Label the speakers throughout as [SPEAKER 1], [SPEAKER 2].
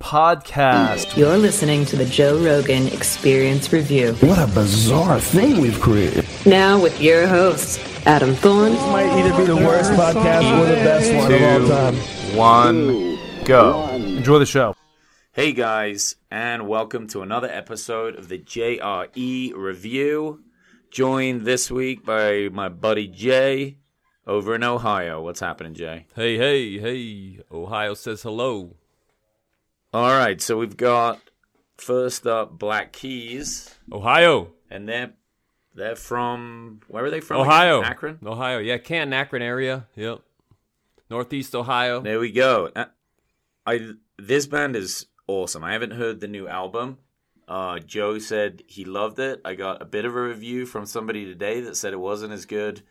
[SPEAKER 1] Podcast.
[SPEAKER 2] You're listening to the Joe Rogan Experience Review.
[SPEAKER 3] What a bizarre thing we've created.
[SPEAKER 2] Now with your host, Adam Thorne This
[SPEAKER 3] Might either be the worst podcast or the best one of all time.
[SPEAKER 1] One, go. Enjoy the show.
[SPEAKER 4] Hey guys, and welcome to another episode of the JRE Review. Joined this week by my buddy Jay over in Ohio. What's happening, Jay?
[SPEAKER 5] Hey, hey, hey. Ohio says hello.
[SPEAKER 4] All right, so we've got first up Black Keys,
[SPEAKER 5] Ohio.
[SPEAKER 4] and they're they're from where are they from?
[SPEAKER 5] Ohio.
[SPEAKER 4] Akron.
[SPEAKER 5] Ohio. Yeah, Canton, Akron area. Yep. Northeast Ohio.
[SPEAKER 4] There we go. Uh, I this band is awesome. I haven't heard the new album. Uh, Joe said he loved it. I got a bit of a review from somebody today that said it wasn't as good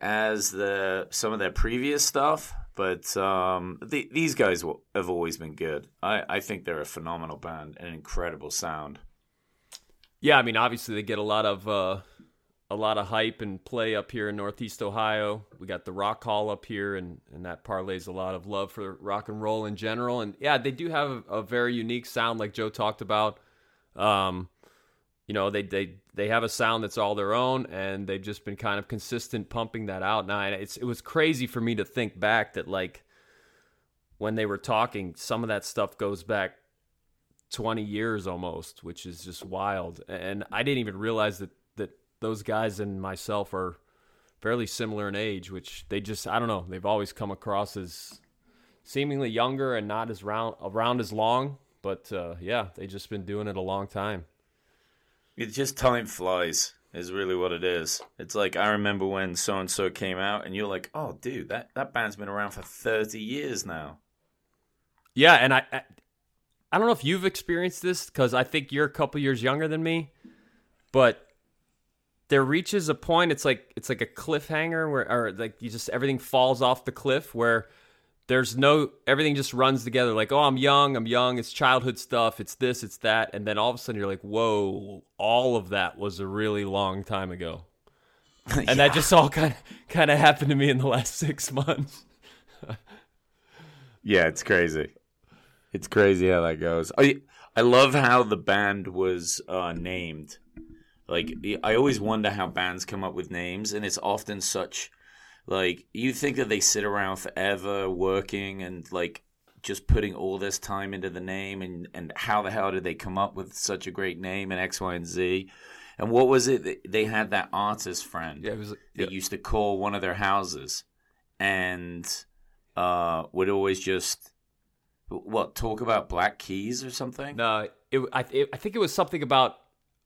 [SPEAKER 4] as the some of their previous stuff, but um, the, these guys w- have always been good. I, I think they're a phenomenal band, an incredible sound.
[SPEAKER 5] Yeah, I mean, obviously they get a lot of uh, a lot of hype and play up here in Northeast Ohio. We got the Rock Hall up here, and and that parlays a lot of love for rock and roll in general. And yeah, they do have a, a very unique sound, like Joe talked about. Um, you know, they they they have a sound that's all their own, and they've just been kind of consistent pumping that out. Now, it's it was crazy for me to think back that like when they were talking, some of that stuff goes back 20 years almost, which is just wild. And I didn't even realize that that those guys and myself are fairly similar in age, which they just I don't know, they've always come across as seemingly younger and not as round around as long, but uh, yeah, they've just been doing it a long time.
[SPEAKER 4] It's just time flies is really what it is. It's like I remember when so and so came out, and you're like, "Oh, dude, that that band's been around for thirty years now."
[SPEAKER 5] Yeah, and I, I, I don't know if you've experienced this because I think you're a couple years younger than me, but there reaches a point. It's like it's like a cliffhanger where, or like you just everything falls off the cliff where there's no everything just runs together. Like, oh, I'm young, I'm young. It's childhood stuff. It's this, it's that, and then all of a sudden you're like, whoa, all of that was a really long time ago, and that just all kind of kind of happened to me in the last six months.
[SPEAKER 4] Yeah, it's crazy. It's crazy how that goes. I I love how the band was uh, named. Like I always wonder how bands come up with names, and it's often such like you think that they sit around forever working and like just putting all this time into the name, and and how the hell did they come up with such a great name and X, Y, and Z? And what was it? They had that artist friend
[SPEAKER 5] Yeah, it was.
[SPEAKER 4] that
[SPEAKER 5] yeah.
[SPEAKER 4] used to call one of their houses and uh, would always just what talk about black keys or something.
[SPEAKER 5] No, it, I, it, I think it was something about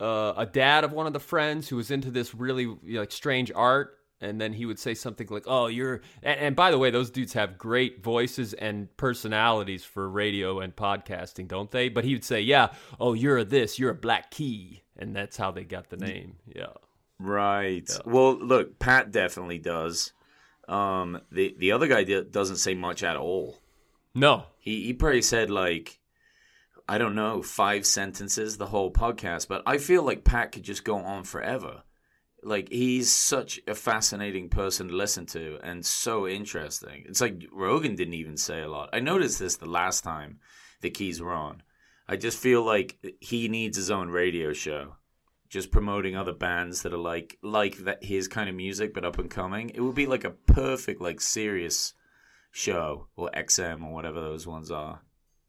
[SPEAKER 5] uh, a dad of one of the friends who was into this really you know, like strange art, and then he would say something like, "Oh, you're." And, and by the way, those dudes have great voices and personalities for radio and podcasting, don't they? But he would say, "Yeah, oh, you're a this, you're a black key," and that's how they got the name. Yeah.
[SPEAKER 4] Right. Well, look, Pat definitely does. Um, the the other guy doesn't say much at all.
[SPEAKER 5] No.
[SPEAKER 4] He he probably said like I don't know five sentences the whole podcast, but I feel like Pat could just go on forever. Like he's such a fascinating person to listen to and so interesting. It's like Rogan didn't even say a lot. I noticed this the last time the keys were on. I just feel like he needs his own radio show, just promoting other bands that are like like that his kind of music but up and coming. It would be like a perfect like Sirius show or XM or whatever those ones are.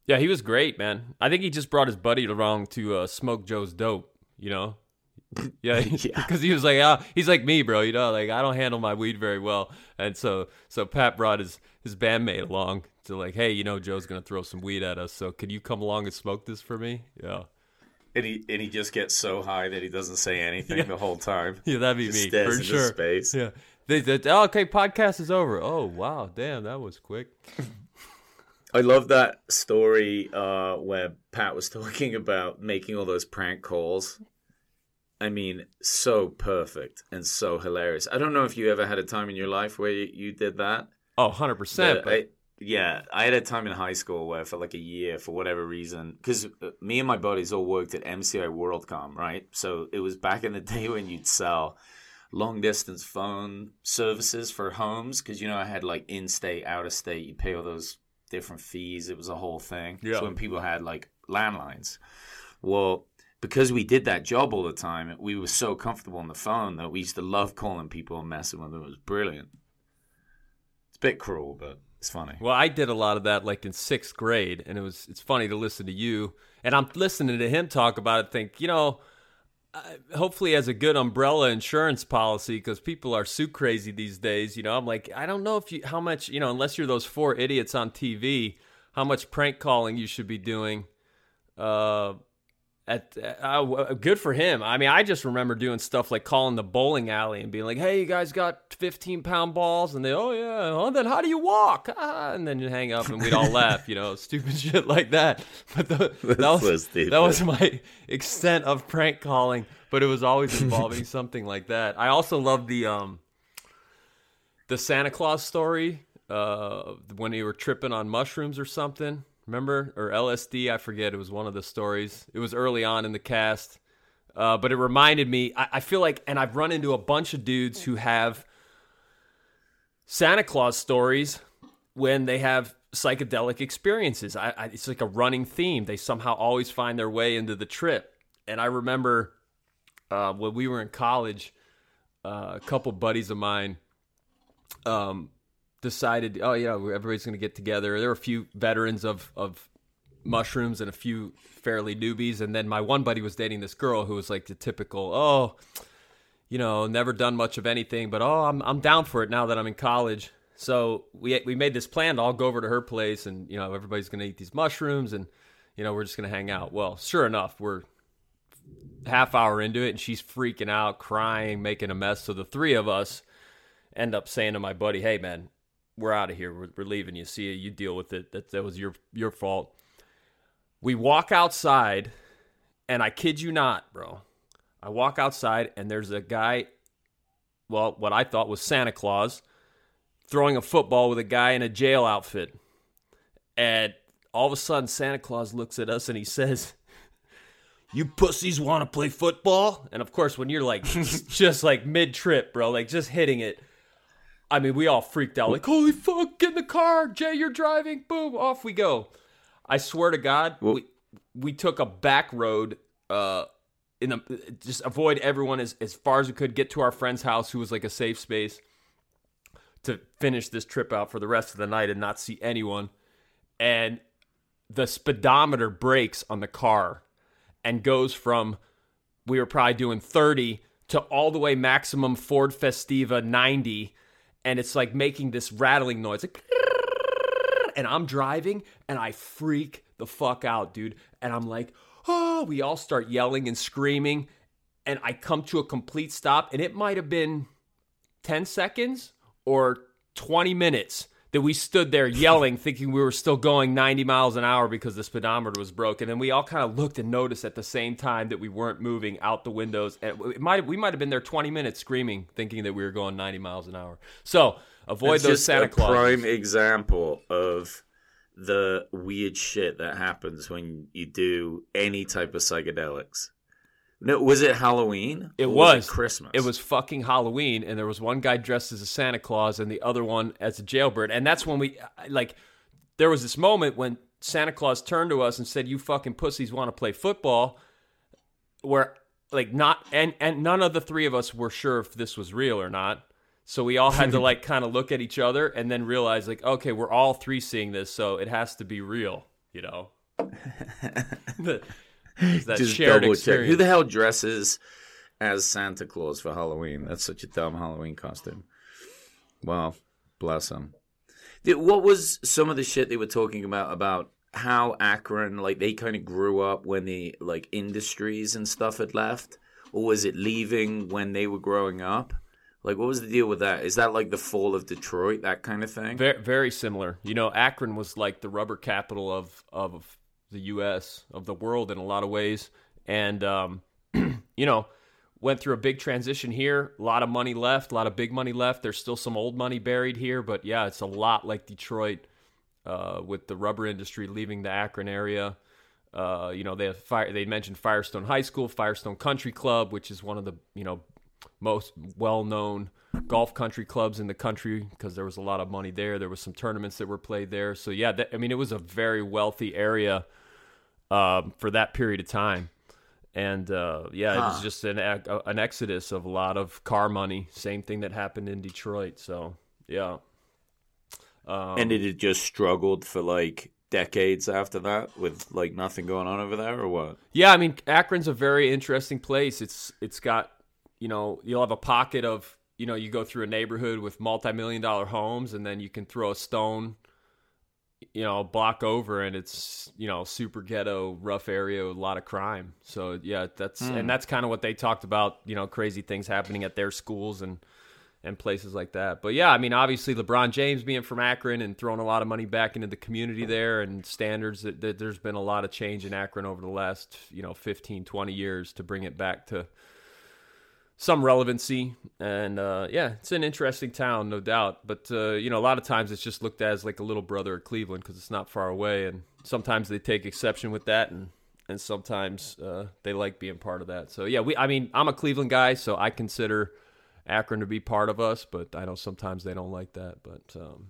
[SPEAKER 5] Yeah, he was great, man. I think he just brought his buddy along to uh, smoke Joe's dope. You know. Yeah,
[SPEAKER 4] Yeah.
[SPEAKER 5] because he was like, ah, he's like me, bro. You know, like I don't handle my weed very well, and so so Pat brought his his bandmate along to like, hey, you know, Joe's gonna throw some weed at us, so could you come along and smoke this for me? Yeah,
[SPEAKER 4] And he and he just gets so high that he doesn't say anything the whole time.
[SPEAKER 5] yeah, that'd be me for sure.
[SPEAKER 4] space.
[SPEAKER 5] Yeah, they, they, oh, okay, podcast is over. Oh wow, damn, that was quick.
[SPEAKER 4] I love that story uh, where Pat was talking about making all those prank calls. I mean, so perfect and so hilarious. I don't know if you ever had a time in your life where you, you did that.
[SPEAKER 5] Oh, 100%.
[SPEAKER 4] But I, yeah, I had a time in high school where for like a year, for whatever reason, because uh, me and my buddies all worked at MCI WorldCom, right? So it was back in the day when you'd sell long distance phone services for homes, because you know I had like in state, out of state, you pay all those different fees. It was a whole thing.
[SPEAKER 5] Yeah.
[SPEAKER 4] So when people had like landlines, well, because we did that job all the time, we were so comfortable on the phone that we used to love calling people and messing with them. It was brilliant. It's a bit cruel, but it's funny.
[SPEAKER 5] Well, I did a lot of that like in sixth grade, and it was it's funny to listen to you, and I'm listening to him talk about it. Think you know, hopefully has a good umbrella insurance policy because people are suit crazy these days. You know, I'm like I don't know if you how much you know unless you're those four idiots on TV, how much prank calling you should be doing. Uh, at uh, uh, good for him. I mean, I just remember doing stuff like calling the bowling alley and being like, "Hey, you guys got 15 pound balls?" And they, "Oh yeah." Oh, then how do you walk? Ah, and then you hang up and we'd all laugh, you know, stupid shit like that. But the, that was
[SPEAKER 4] stupid.
[SPEAKER 5] that was my extent of prank calling. But it was always involving something like that. I also love the um the Santa Claus story uh, when you were tripping on mushrooms or something. Remember or LSD? I forget. It was one of the stories. It was early on in the cast, uh, but it reminded me. I, I feel like, and I've run into a bunch of dudes who have Santa Claus stories when they have psychedelic experiences. I, I, it's like a running theme. They somehow always find their way into the trip. And I remember uh, when we were in college, uh, a couple buddies of mine um, decided, oh yeah, everybody's going to get together. There were a few veterans of of mushrooms and a few fairly newbies, and then my one buddy was dating this girl who was like the typical, oh, you know, never done much of anything, but oh, I'm I'm down for it now that I'm in college. So we we made this plan to all go over to her place, and you know, everybody's going to eat these mushrooms, and you know, we're just going to hang out. Well, sure enough, we're half hour into it, and she's freaking out, crying, making a mess. So the three of us end up saying to my buddy, "Hey, man, we're out of here. We're, we're leaving. You see, you deal with it. That that was your your fault." We walk outside, and I kid you not, bro. I walk outside, and there's a guy. Well, what I thought was Santa Claus throwing a football with a guy in a jail outfit, and all of a sudden Santa Claus looks at us and he says, "You pussies want to play football?" And of course, when you're like just like mid trip, bro, like just hitting it. I mean, we all freaked out, like, holy fuck, get in the car. Jay, you're driving. Boom, off we go. I swear to God,
[SPEAKER 4] Well-
[SPEAKER 5] we, we took a back road, uh, in the, just avoid everyone as, as far as we could, get to our friend's house, who was like a safe space, to finish this trip out for the rest of the night and not see anyone. And the speedometer breaks on the car and goes from, we were probably doing 30 to all the way maximum Ford Festiva 90 and it's like making this rattling noise like and I'm driving and I freak the fuck out, dude. And I'm like, oh, we all start yelling and screaming. And I come to a complete stop. And it might have been 10 seconds or 20 minutes that we stood there yelling, thinking we were still going 90 miles an hour because the speedometer was broken. And we all kind of looked and noticed at the same time that we weren't moving out the windows. And it might we might have been there 20 minutes screaming, thinking that we were going 90 miles an hour. So avoid
[SPEAKER 4] It's
[SPEAKER 5] those
[SPEAKER 4] just
[SPEAKER 5] Santa
[SPEAKER 4] a
[SPEAKER 5] Claus.
[SPEAKER 4] prime example of the weird shit that happens when you do any type of psychedelics. No, was it Halloween?
[SPEAKER 5] It
[SPEAKER 4] Or
[SPEAKER 5] was,
[SPEAKER 4] it Christmas.
[SPEAKER 5] It was fucking Halloween, and there was one guy dressed as a Santa Claus and the other one as a jailbird. And that's when we like. There was this moment when Santa Claus turned to us and said, "You fucking pussies want to play football," where like not and and none of the three of us were sure if this was real or not. So we all had to like kind of look at each other and then realize like, okay, we're all three seeing this, so it has to be real, you know.
[SPEAKER 4] Just double check. Who the hell dresses as Santa Claus for Halloween? That's such a dumb Halloween costume. Wow, bless him. Dude, What was some of the shit they were talking about about how Akron, like they kind of grew up when the like industries and stuff had left, or was it leaving when they were growing up? Like, what was the deal with that? Is that like the fall of Detroit, that kind of thing?
[SPEAKER 5] Very, very similar. You know, Akron was like the rubber capital of of the U.S. of the world in a lot of ways, and um, you know, went through a big transition here. A lot of money left, a lot of big money left. There's still some old money buried here, but yeah, it's a lot like Detroit uh, with the rubber industry leaving the Akron area. Uh, you know, they fire, they mentioned Firestone High School, Firestone Country Club, which is one of the you know most well-known golf country clubs in the country because there was a lot of money there. There was some tournaments that were played there. So yeah, that, I mean, it was a very wealthy area um, for that period of time. And uh, yeah, huh. it was just an an exodus of a lot of car money. Same thing that happened in Detroit. So yeah.
[SPEAKER 4] Um, and it had just struggled for like decades after that with like nothing going on over there or what?
[SPEAKER 5] Yeah, I mean Akron's a very interesting place. It's it's got you know, you'll have a pocket of, you know, you go through a neighborhood with multi-million dollar homes and then you can throw a stone you know, block over and it's, you know, super ghetto, rough area with a lot of crime. So, yeah, that's mm. and hmm. that's kind of what they talked about, you know, crazy things happening at their schools and and places like that. But yeah, I mean, obviously LeBron James being from Akron and throwing a lot of money back into the community there and standards that, that there's been a lot of change in Akron over the last, you know, 15, 20 years to bring it back to some relevancy. And uh, yeah, it's an interesting town, no doubt. But uh, you know, a lot of times it's just looked at as like a little brother of Cleveland because it's not far away, and sometimes they take exception with that, and and sometimes uh, they like being part of that. So yeah, we. I mean, I'm a Cleveland guy, so I consider Akron to be part of us, but I know sometimes they don't like that. But um,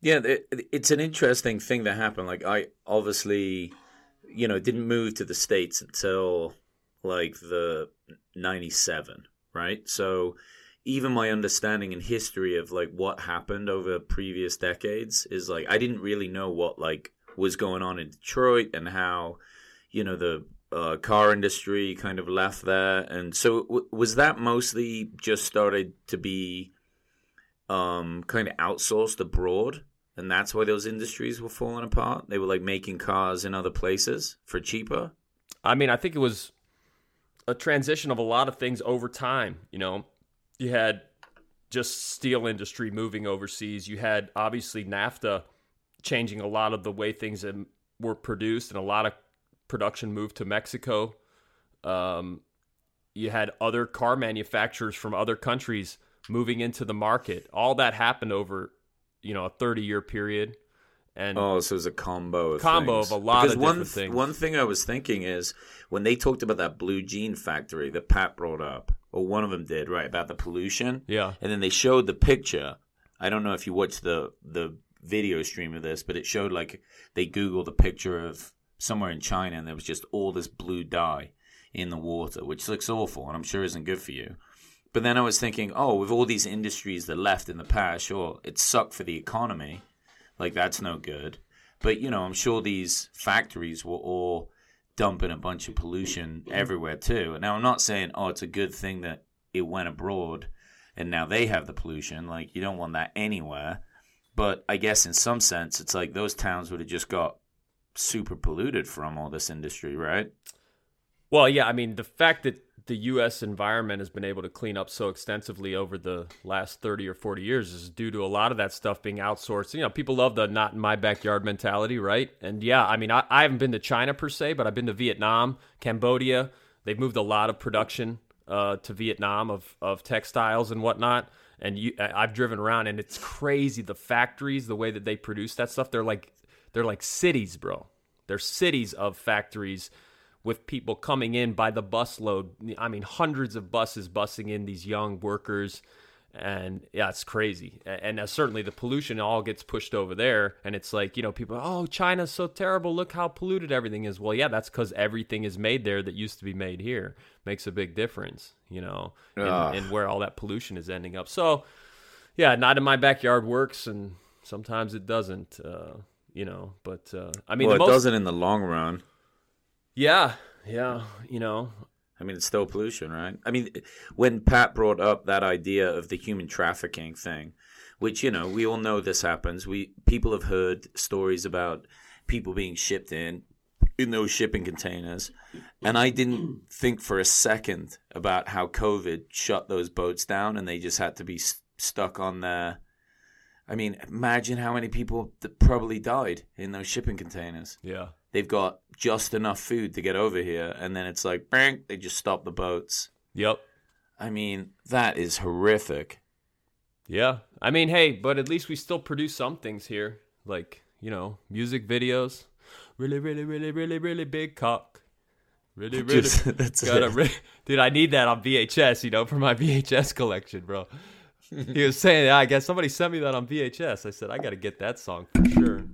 [SPEAKER 4] yeah, it, it's an interesting thing that happened. Like I obviously, you know, didn't move to the states until like the 97, right? So even my understanding and history of like what happened over previous decades is like I didn't really know what like was going on in Detroit and how you know the uh, car industry kind of left there, and so w- was that mostly just started to be um, kind of outsourced abroad, and that's why those industries were falling apart. They were like making cars in other places for cheaper.
[SPEAKER 5] I mean, I think it was a transition of a lot of things over time. You know, you had just steel industry moving overseas. You had obviously NAFTA changing a lot of the way things were produced, and a lot of production moved to Mexico. Um, you had other car manufacturers from other countries moving into the market. All that happened over, you know, a 30 year period. And
[SPEAKER 4] oh, so it was a combo of
[SPEAKER 5] combo
[SPEAKER 4] things.
[SPEAKER 5] of a lot because
[SPEAKER 4] of
[SPEAKER 5] one,
[SPEAKER 4] different
[SPEAKER 5] things.
[SPEAKER 4] One thing I was thinking is when they talked about that blue jean factory that Pat brought up, or one of them did, right, about the pollution.
[SPEAKER 5] Yeah.
[SPEAKER 4] And then they showed the picture. I don't know if you watched the the video stream of this, but it showed like they googled a picture of somewhere in China and there was just all this blue dye in the water, which looks awful and I'm sure isn't good for you. But then I was thinking, oh, with all these industries that left in the past, sure, it sucked for the economy like that's no good. But you know, I'm sure these factories were all dumping a bunch of pollution everywhere too. Now I'm not saying oh it's a good thing that it went abroad and now they have the pollution. Like you don't want that anywhere. But I guess in some sense it's like those towns would have just got super polluted from all this industry, right?
[SPEAKER 5] Well, yeah, I mean the fact that the U.S. environment has been able to clean up so extensively over the last 30 or 40 years is due to a lot of that stuff being outsourced. You know, people love the not in my backyard mentality, right? And yeah, I mean, I, I haven't been to China per se, but I've been to Vietnam, Cambodia. They've moved a lot of production uh, to Vietnam of, of textiles and whatnot. And you, I've driven around, and it's crazy. The factories, the way that they produce that stuff, they're like they're like cities, bro. They're cities of factories with people coming in by the busload. I mean, hundreds of buses busing in these young workers. And yeah, it's crazy. And uh, certainly the pollution all gets pushed over there. And it's like, you know, people, oh, China's so terrible. Look how polluted everything is. Well, yeah, that's because everything is made there that used to be made here. Makes a big difference, you know, in, in where all that pollution is ending up. So, yeah, not in my backyard works. And sometimes it doesn't, uh, you know, but uh, I mean,
[SPEAKER 4] well,
[SPEAKER 5] it most...
[SPEAKER 4] doesn't in the long run.
[SPEAKER 5] Yeah, yeah, you know.
[SPEAKER 4] I mean, it's still pollution, right? I mean, when Pat brought up that idea of the human trafficking thing, which you know we all know this happens. We people have heard stories about people being shipped in in those shipping containers, and I didn't think for a second about how COVID shut those boats down, and they just had to be st- stuck on their I mean, imagine how many people that probably died in those shipping containers.
[SPEAKER 5] Yeah.
[SPEAKER 4] They've got just enough food to get over here, and then it's like, bang, they just stop the boats.
[SPEAKER 5] Yep.
[SPEAKER 4] I mean, that is horrific.
[SPEAKER 5] Yeah. I mean, hey, but at least we still produce some things here, like you know, music videos. Really, really, really, really, really big cock. Really, really.
[SPEAKER 4] Just- that's
[SPEAKER 5] got a
[SPEAKER 4] it.
[SPEAKER 5] Dude, I need that on VHS, you know, for my VHS collection, bro. he was saying, I guess somebody sent me that on VHS. I said, I got to get that song for sure.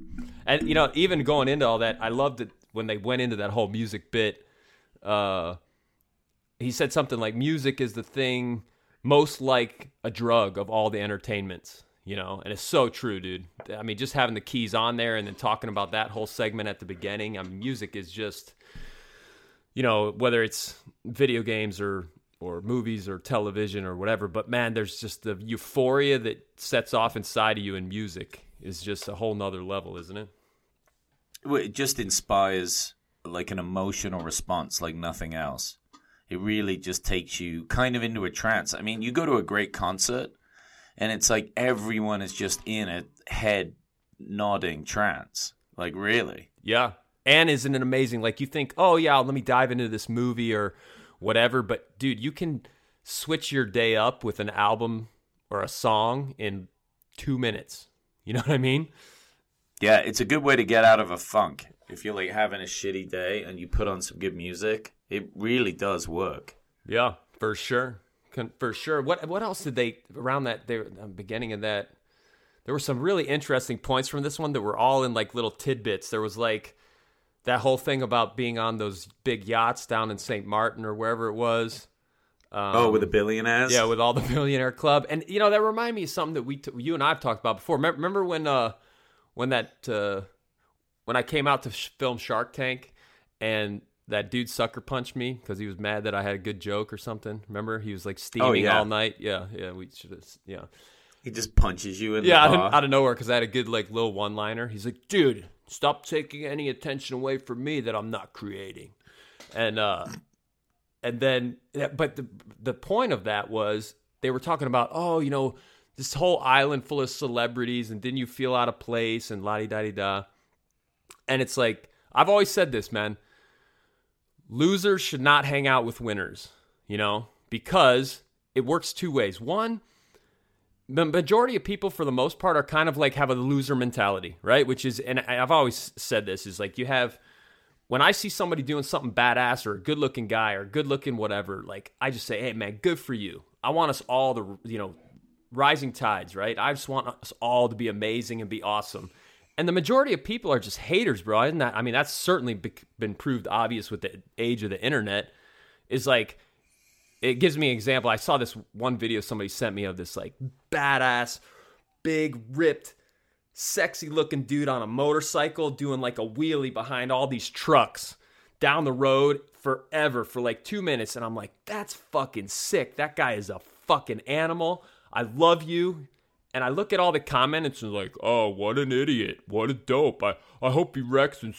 [SPEAKER 5] And you know, even going into all that, I loved it when they went into that whole music bit. Uh, he said something like, "Music is the thing most like a drug of all the entertainments." You know, and it's so true, dude. I mean, just having the keys on there and then talking about that whole segment at the beginning. I mean, music is just, you know, whether it's video games or or movies or television or whatever. But man, there's just the euphoria that sets off inside of you in music is just a whole nother level, isn't it?
[SPEAKER 4] Well, It just inspires like an emotional response like nothing else. It really just takes you kind of into a trance. I mean, you go to a great concert and it's like everyone is just in a head nodding trance. Like really.
[SPEAKER 5] Yeah. And isn't it amazing? Like you think, oh yeah, let me dive into this movie or whatever. But dude, you can switch your day up with an album or a song in two minutes. You know what I mean?
[SPEAKER 4] Yeah, it's a good way to get out of a funk. If you're like having a shitty day and you put on some good music, it really does work.
[SPEAKER 5] Yeah, for sure. For sure. What what else did they around that they the beginning of that? There were some really interesting points from this one that were all in like little tidbits. There was like that whole thing about being on those big yachts down in St. Martin or wherever it was. Um,
[SPEAKER 4] oh, with the billionaires?
[SPEAKER 5] Yeah, with all the billionaire club, and you know that reminded me of something that we, t- you and I've talked about before. Remember, when, uh, when that, uh, when I came out to sh- film Shark Tank, and that dude sucker punched me because he was mad that I had a good joke or something. Remember, he was like steaming
[SPEAKER 4] yeah.
[SPEAKER 5] all night. Yeah, yeah, we should have, yeah,
[SPEAKER 4] he just punches you in
[SPEAKER 5] yeah,
[SPEAKER 4] the bar.
[SPEAKER 5] out of nowhere because I had a good like little one liner. He's like, dude, stop taking any attention away from me that I'm not creating, and uh, and then but the the point of that was they were talking about oh you know this whole island full of celebrities and didn't you feel out of place and la di da di da. And it's like I've always said this man losers should not hang out with winners you know because it works two ways. One the majority of people for the most part are kind of like have a loser mentality right? Which is and i've always said this is like you have when i see somebody doing something badass or a good looking guy or good looking whatever like i just say hey man good for you. I want us all to you know rising tides right? I just want us all to be amazing and be awesome. And the majority of people are just haters bro. Isn't that i mean that's certainly been proved obvious with the age of the internet. Is like it gives me an example. I saw this one video somebody sent me of this like badass, big, ripped, sexy looking dude on a motorcycle doing like a wheelie behind all these trucks down the road forever for like two minutes. And I'm like, that's fucking sick. That guy is a fucking animal. I love you. And I look at all the comments and like, oh, what an idiot. What a dope. I, I hope he wrecks and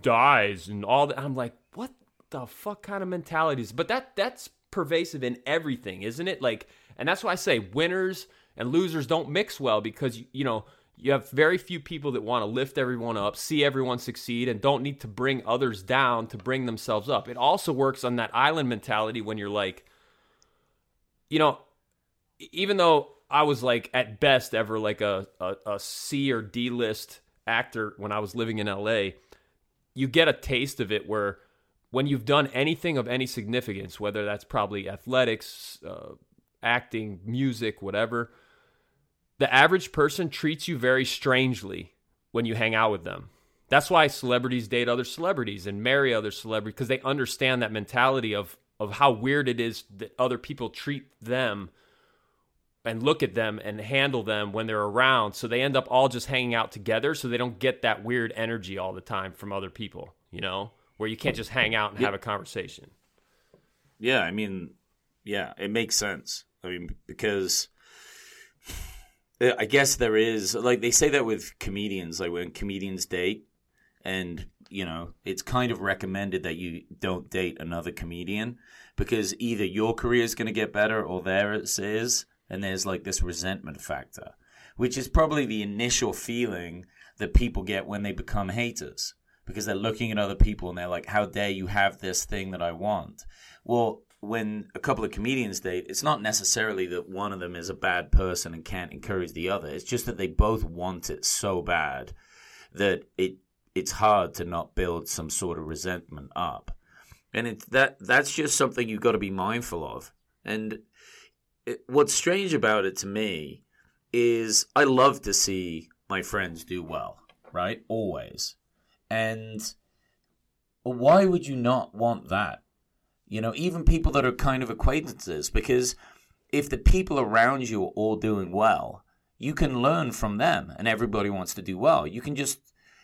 [SPEAKER 5] dies and all that. I'm like, what the fuck kind of mentality is? But that that's pervasive in everything, isn't it? Like, and that's why I say winners and losers don't mix well because, you know, you have very few people that want to lift everyone up, see everyone succeed, and don't need to bring others down to bring themselves up. It also works on that island mentality when you're like, you know, even though I was like at best ever like a, a, a C or D list actor when I was living in LA, you get a taste of it where when you've done anything of any significance, whether that's probably athletics, uh, acting, music, whatever, the average person treats you very strangely when you hang out with them. That's why celebrities date other celebrities and marry other celebrities because they understand that mentality of of how weird it is that other people treat them and look at them and handle them when they're around. So they end up all just hanging out together so they don't get that weird energy all the time from other people, you know, where you can't just hang out and have a conversation.
[SPEAKER 4] Yeah, I mean, yeah, it makes sense. I mean, because I guess there is like they say that with comedians, like when comedians date, and you know, it's kind of recommended that you don't date another comedian because either your career is going to get better or theirs is, and there's like this resentment factor. which is probably the initial feeling that people get when they become haters because they're looking at other people and they're like, how dare you have this thing that I want? Well, when a couple of comedians date, it's not necessarily that one of them is a bad person and can't encourage the other. It's just that they both want it so bad that it it's hard to not build some sort of resentment up. And that that's just something you've got to be mindful of. And it, what's strange about it to me is I love to see my friends do well, right? Always. And why would you not want that? You know, even people that are kind of acquaintances, because if the people around you are all doing well, you can learn from them and everybody wants to do well. You can just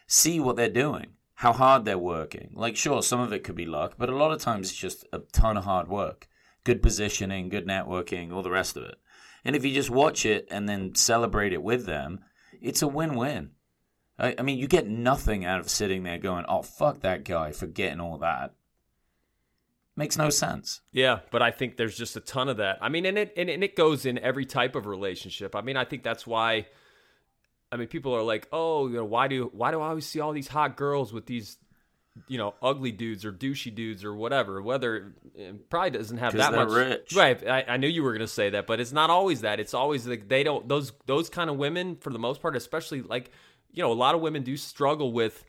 [SPEAKER 4] see what they're doing, how hard they're working. Like, sure, some of it could be luck, but a lot of times it's just a ton of hard work, good positioning, good networking, all the rest of it. And if you just watch it and then celebrate it with them, it's a win win. I, I mean, you get nothing out of sitting there going, oh, fuck that guy for getting all that. Makes no sense.
[SPEAKER 5] Yeah, but I think there's just a ton of that. I mean, and it and, and it goes in every type of relationship. I mean, I think that's why. I mean, people are like, "Oh, you know, why do why do I always see all these hot girls with these, you know, ugly dudes or douchey dudes or whatever?" Whether it probably doesn't have that much.
[SPEAKER 4] rich.
[SPEAKER 5] Right. I, I knew you were going to say that, but it's not always that. It's always like they don't those those kind of women for the most part, especially like you know, a lot of women do struggle with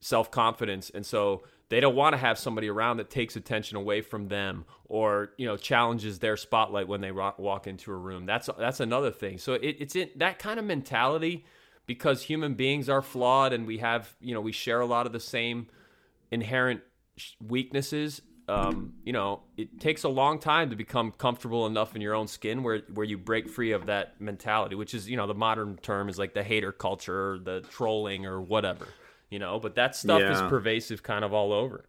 [SPEAKER 5] self confidence, and so they don't want to have somebody around that takes attention away from them or you know challenges their spotlight when they ro- walk into a room. That's that's another thing. So it, it's in that kind of mentality because human beings are flawed and we have you know we share a lot of the same inherent weaknesses. Um, you know, it takes a long time to become comfortable enough in your own skin where where you break free of that mentality, which is you know the modern term is like the hater culture, or the trolling, or whatever. You know, but that stuff is pervasive, kind of all over.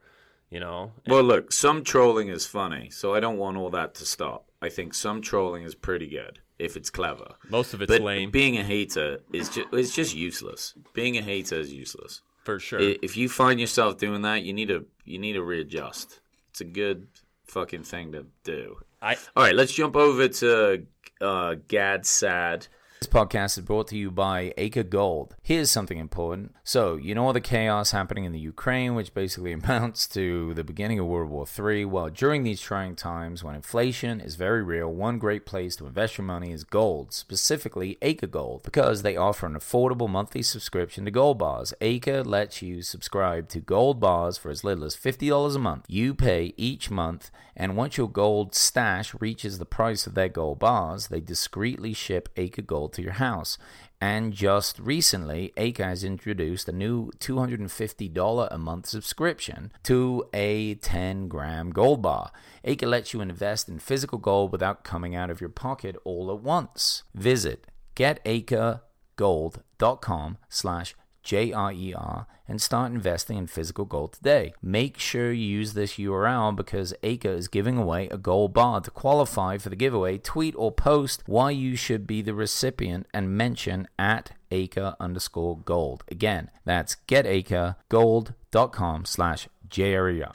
[SPEAKER 5] You know,
[SPEAKER 4] Well, look, some trolling is funny, so I don't want all that to stop. I think some trolling is pretty good if it's clever.
[SPEAKER 5] most of it's
[SPEAKER 4] But
[SPEAKER 5] lame
[SPEAKER 4] being a hater is just it's just useless. Being a hater is useless.
[SPEAKER 5] for sure.
[SPEAKER 4] If you find yourself doing that, you need to you need to readjust. It's a good fucking thing to do.
[SPEAKER 5] I
[SPEAKER 4] All right, let's jump over to uh, Gad Saad.
[SPEAKER 6] This podcast is brought to you by Acre Gold. Here's something important. So, you know all the chaos happening in the Ukraine, which basically amounts to the beginning of World War III? Well, during these trying times when inflation is very real, one great place to invest your money is gold, specifically Acre Gold, because they offer an affordable monthly subscription to Gold Bars. Acre lets you subscribe to Gold Bars for as little as $50 a month. You pay each month, and once your gold stash reaches the price of their gold bars, they discreetly ship Acre Gold to your house. And just recently, Acre has introduced a new $250 a month subscription to a 10 gram gold bar. Acre lets you invest in physical gold without coming out of your pocket all at once. Visit getacregold.com slash J-R-E-R and start investing in physical gold today. Make sure you use this URL because Acre is giving away a gold bar. To qualify for the giveaway, tweet or post why you should be the recipient and mention at Acre underscore gold. Again, that's getacregold.com slash J-R-E-R.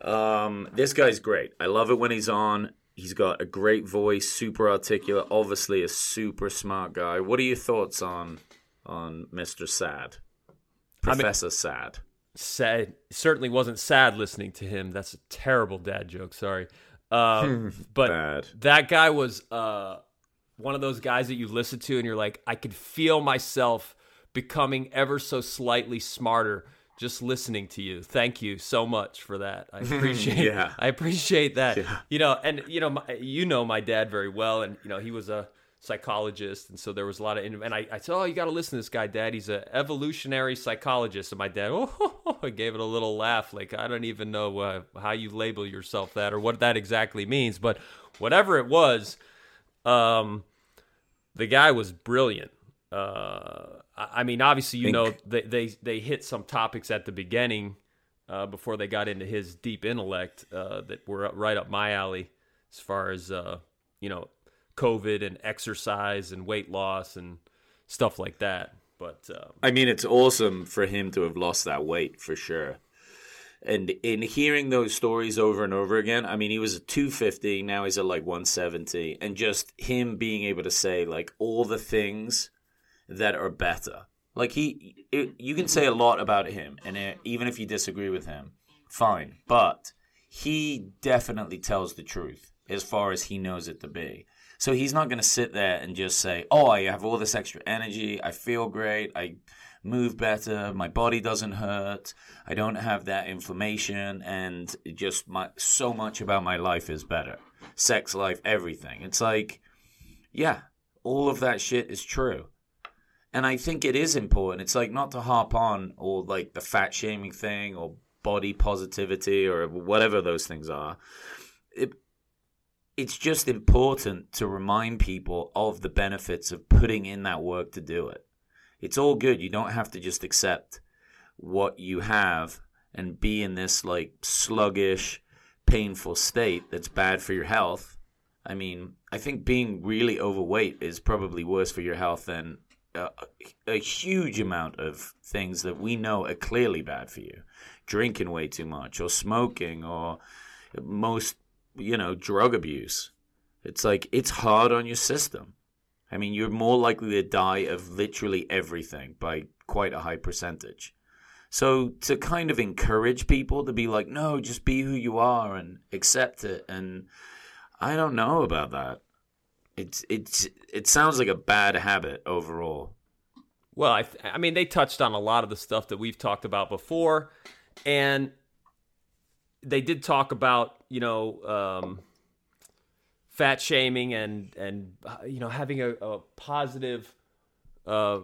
[SPEAKER 4] Um, this guy's great. I love it when he's on. He's got a great voice, super articulate, obviously a super smart guy. What are your thoughts on on Mr. Saad?
[SPEAKER 5] I mean-
[SPEAKER 4] Professor Saad.
[SPEAKER 5] Saad certainly wasn't sad listening to him that's a terrible dad joke sorry um, but
[SPEAKER 4] Bad.
[SPEAKER 5] that guy was uh, one of those guys that you listen to and you're like i could feel myself becoming ever so slightly smarter just listening to you thank you so much for that i appreciate
[SPEAKER 4] Yeah.
[SPEAKER 5] i appreciate that
[SPEAKER 4] Yeah.
[SPEAKER 5] you know and you know my, you know my dad very well and you know he was a psychologist and so there was a lot of and i, I said oh you got to listen to this guy dad. He's an evolutionary psychologist. And my dad oh I gave it a little laugh like i don't even know uh, how you label yourself that or what that exactly means but whatever it was um the guy was brilliant. Uh i, mean obviously you
[SPEAKER 4] Think-
[SPEAKER 5] know they, they they hit some topics at the beginning uh, before they got into his deep intellect uh, that were right up my alley as far as uh, you know COVID and exercise and weight loss and stuff like that. But um,
[SPEAKER 4] I mean, it's awesome for him to have lost that weight for sure. And in hearing those stories over and over again, I mean, he was at 250, now he's at like 170. And just him being able to say, like, all the things that are better. Like he, it, you can say a lot about him, and it, even if you disagree with him, fine. But he definitely tells the truth as far as he knows it to be. So he's not going to sit there and just say, "Oh, I have all this extra energy. I feel great. I move better. My body doesn't hurt. I don't have that inflammation, and just my so much about my life is better. Sex life, everything. It's like, yeah, all of that shit is true." And I think it is important. It's like not to harp on or like the fat shaming thing or body positivity or whatever those things are. It, it's just important to remind people of the benefits of putting in that work to do it. It's all good. You don't have to just accept what you have and be in this like sluggish, painful state that's bad for your health. I mean, I think being really overweight is probably worse for your health than a, a, huge amount of things that we know are clearly bad for you. Drinking way too much, or smoking, or most you know, drug abuse. It's like it's hard on your system. I mean, you're more likely to die of literally everything by quite a high percentage. So to kind of encourage people to be like, no, just be who you are and accept it. And I don't know about that. It's it's it sounds like a bad habit overall.
[SPEAKER 5] Well, I th- I mean, they touched on a lot of the stuff that we've talked about before, and they did talk about you know um, fat shaming and and you know having a, a positive uh,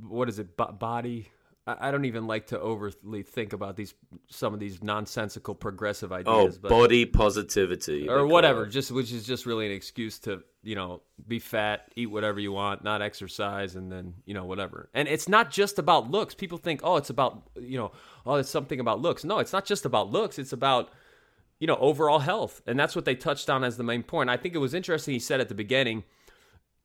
[SPEAKER 5] what is it B- body I don't even like to overly think about these some of these nonsensical progressive oh, ideas.
[SPEAKER 4] Oh, but, body positivity
[SPEAKER 5] or whatever, just which is just really an excuse to you know be fat, eat whatever you want, not exercise, and then you know whatever. And it's not just about looks. People think, oh, it's about you know, oh, it's something about looks. No, it's not just about looks. It's about you know overall health, and that's what they touched on as the main point. I think it was interesting. He said at the beginning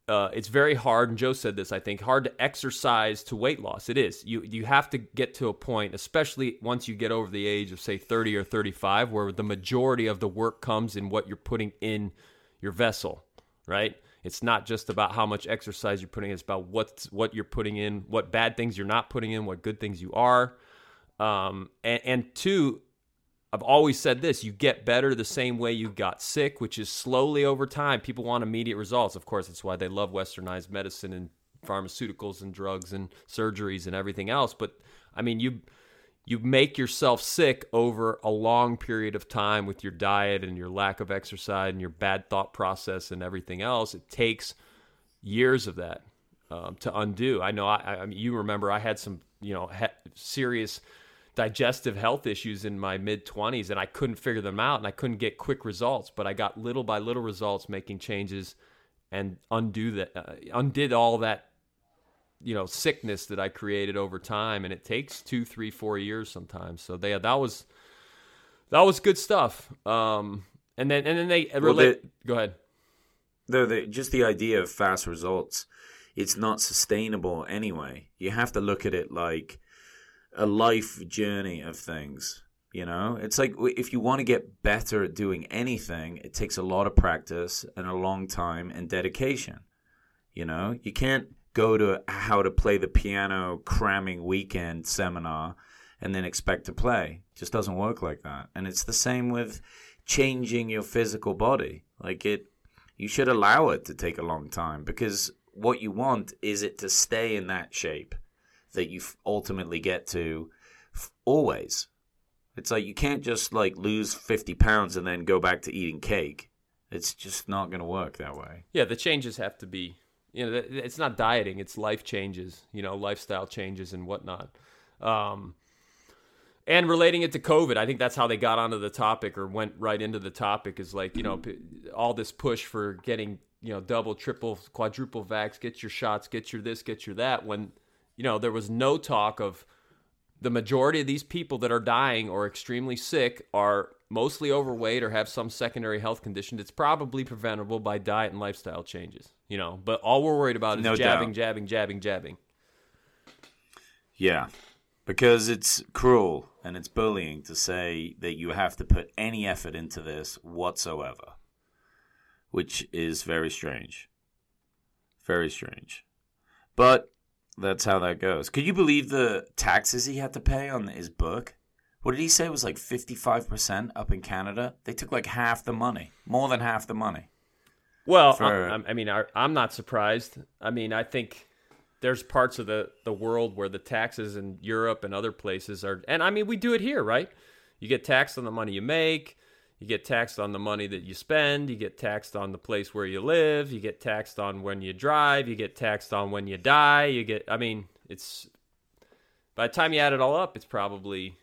[SPEAKER 5] uh, it's very hard, and Joe said this, I think, hard to exercise to weight loss. It is. You you have to get to a point, especially once you get over the age of say 30 or 35, where the majority of the work comes in what you're putting in your vessel, right? It's not just about how much exercise you're putting; in, it's about what's what you're putting in, what bad things you're not putting in, what good things you are. Um, and, and two, I've always said this you get better the same way you got sick, which is slowly over time. People want immediate results. Of course, that's why they love westernized medicine and pharmaceuticals and drugs and surgeries and everything else. But I mean, you you make yourself sick over a long period of time with your diet and your lack of exercise and your bad thought process and everything else. It takes years of that um, to undo. I know. I, I mean, you remember I had some you know serious digestive health issues in my mid 20s and I couldn't figure them out and I couldn't get quick results but I got little by little results making changes and undo that uh, undid all that you know sickness that I created over time and it takes two three four years sometimes. So they that was that was good stuff. Um and then and then they well, relate go ahead.
[SPEAKER 4] Though the, just the idea of fast results it's not sustainable anyway. You have to look at it like a life journey of things. You know, it's like if you want to get better at doing anything, it takes a lot of practice and a long time and dedication. You know, you can't go to how to play the piano cramming weekend seminar and then expect to play. It just doesn't work like that. And it's the same with changing your physical body. Like it, you should allow it to take a long time because what you want is it to stay in that shape that you ultimately get to always. It's like you can't just like lose 50 pounds and then go back to eating cake. It's just not going to work that way.
[SPEAKER 5] Yeah, the changes have to be, you know, it's not dieting, it's life changes, you know, lifestyle changes and whatnot. Um, and relating it to COVID, I think that's how they got onto the topic or went right into the topic is like, you know, all this push for getting, you know, double, triple, quadruple vax, get your shots, get your this, get your that, when you know, there was no talk of the majority of these people that are dying or extremely sick are mostly overweight or have some secondary health condition that's probably preventable by diet and lifestyle changes. You know, but all we're worried about is no jabbing, jabbing, jabbing, jabbing.
[SPEAKER 4] Yeah, because it's cruel and it's bullying to say that you have to put any effort into this whatsoever, which is very strange. Very strange. But that's how that goes. Could you believe the taxes he had to pay on his book? What did he say it was like fifty five percent up in Canada? They took like half the money, more than half the money.
[SPEAKER 5] Well,
[SPEAKER 4] For-
[SPEAKER 5] I, I mean, I, I'm not surprised. I mean, I think there's parts of the, the world where the taxes in Europe and other places are, and I mean, we do it here, right? You get taxed on the money you make, you get taxed on the money that you spend, you get taxed on the place where you live, you get taxed on when you drive, you get taxed on when you die, you get, I mean, it's, by the time you add it all up, it's probably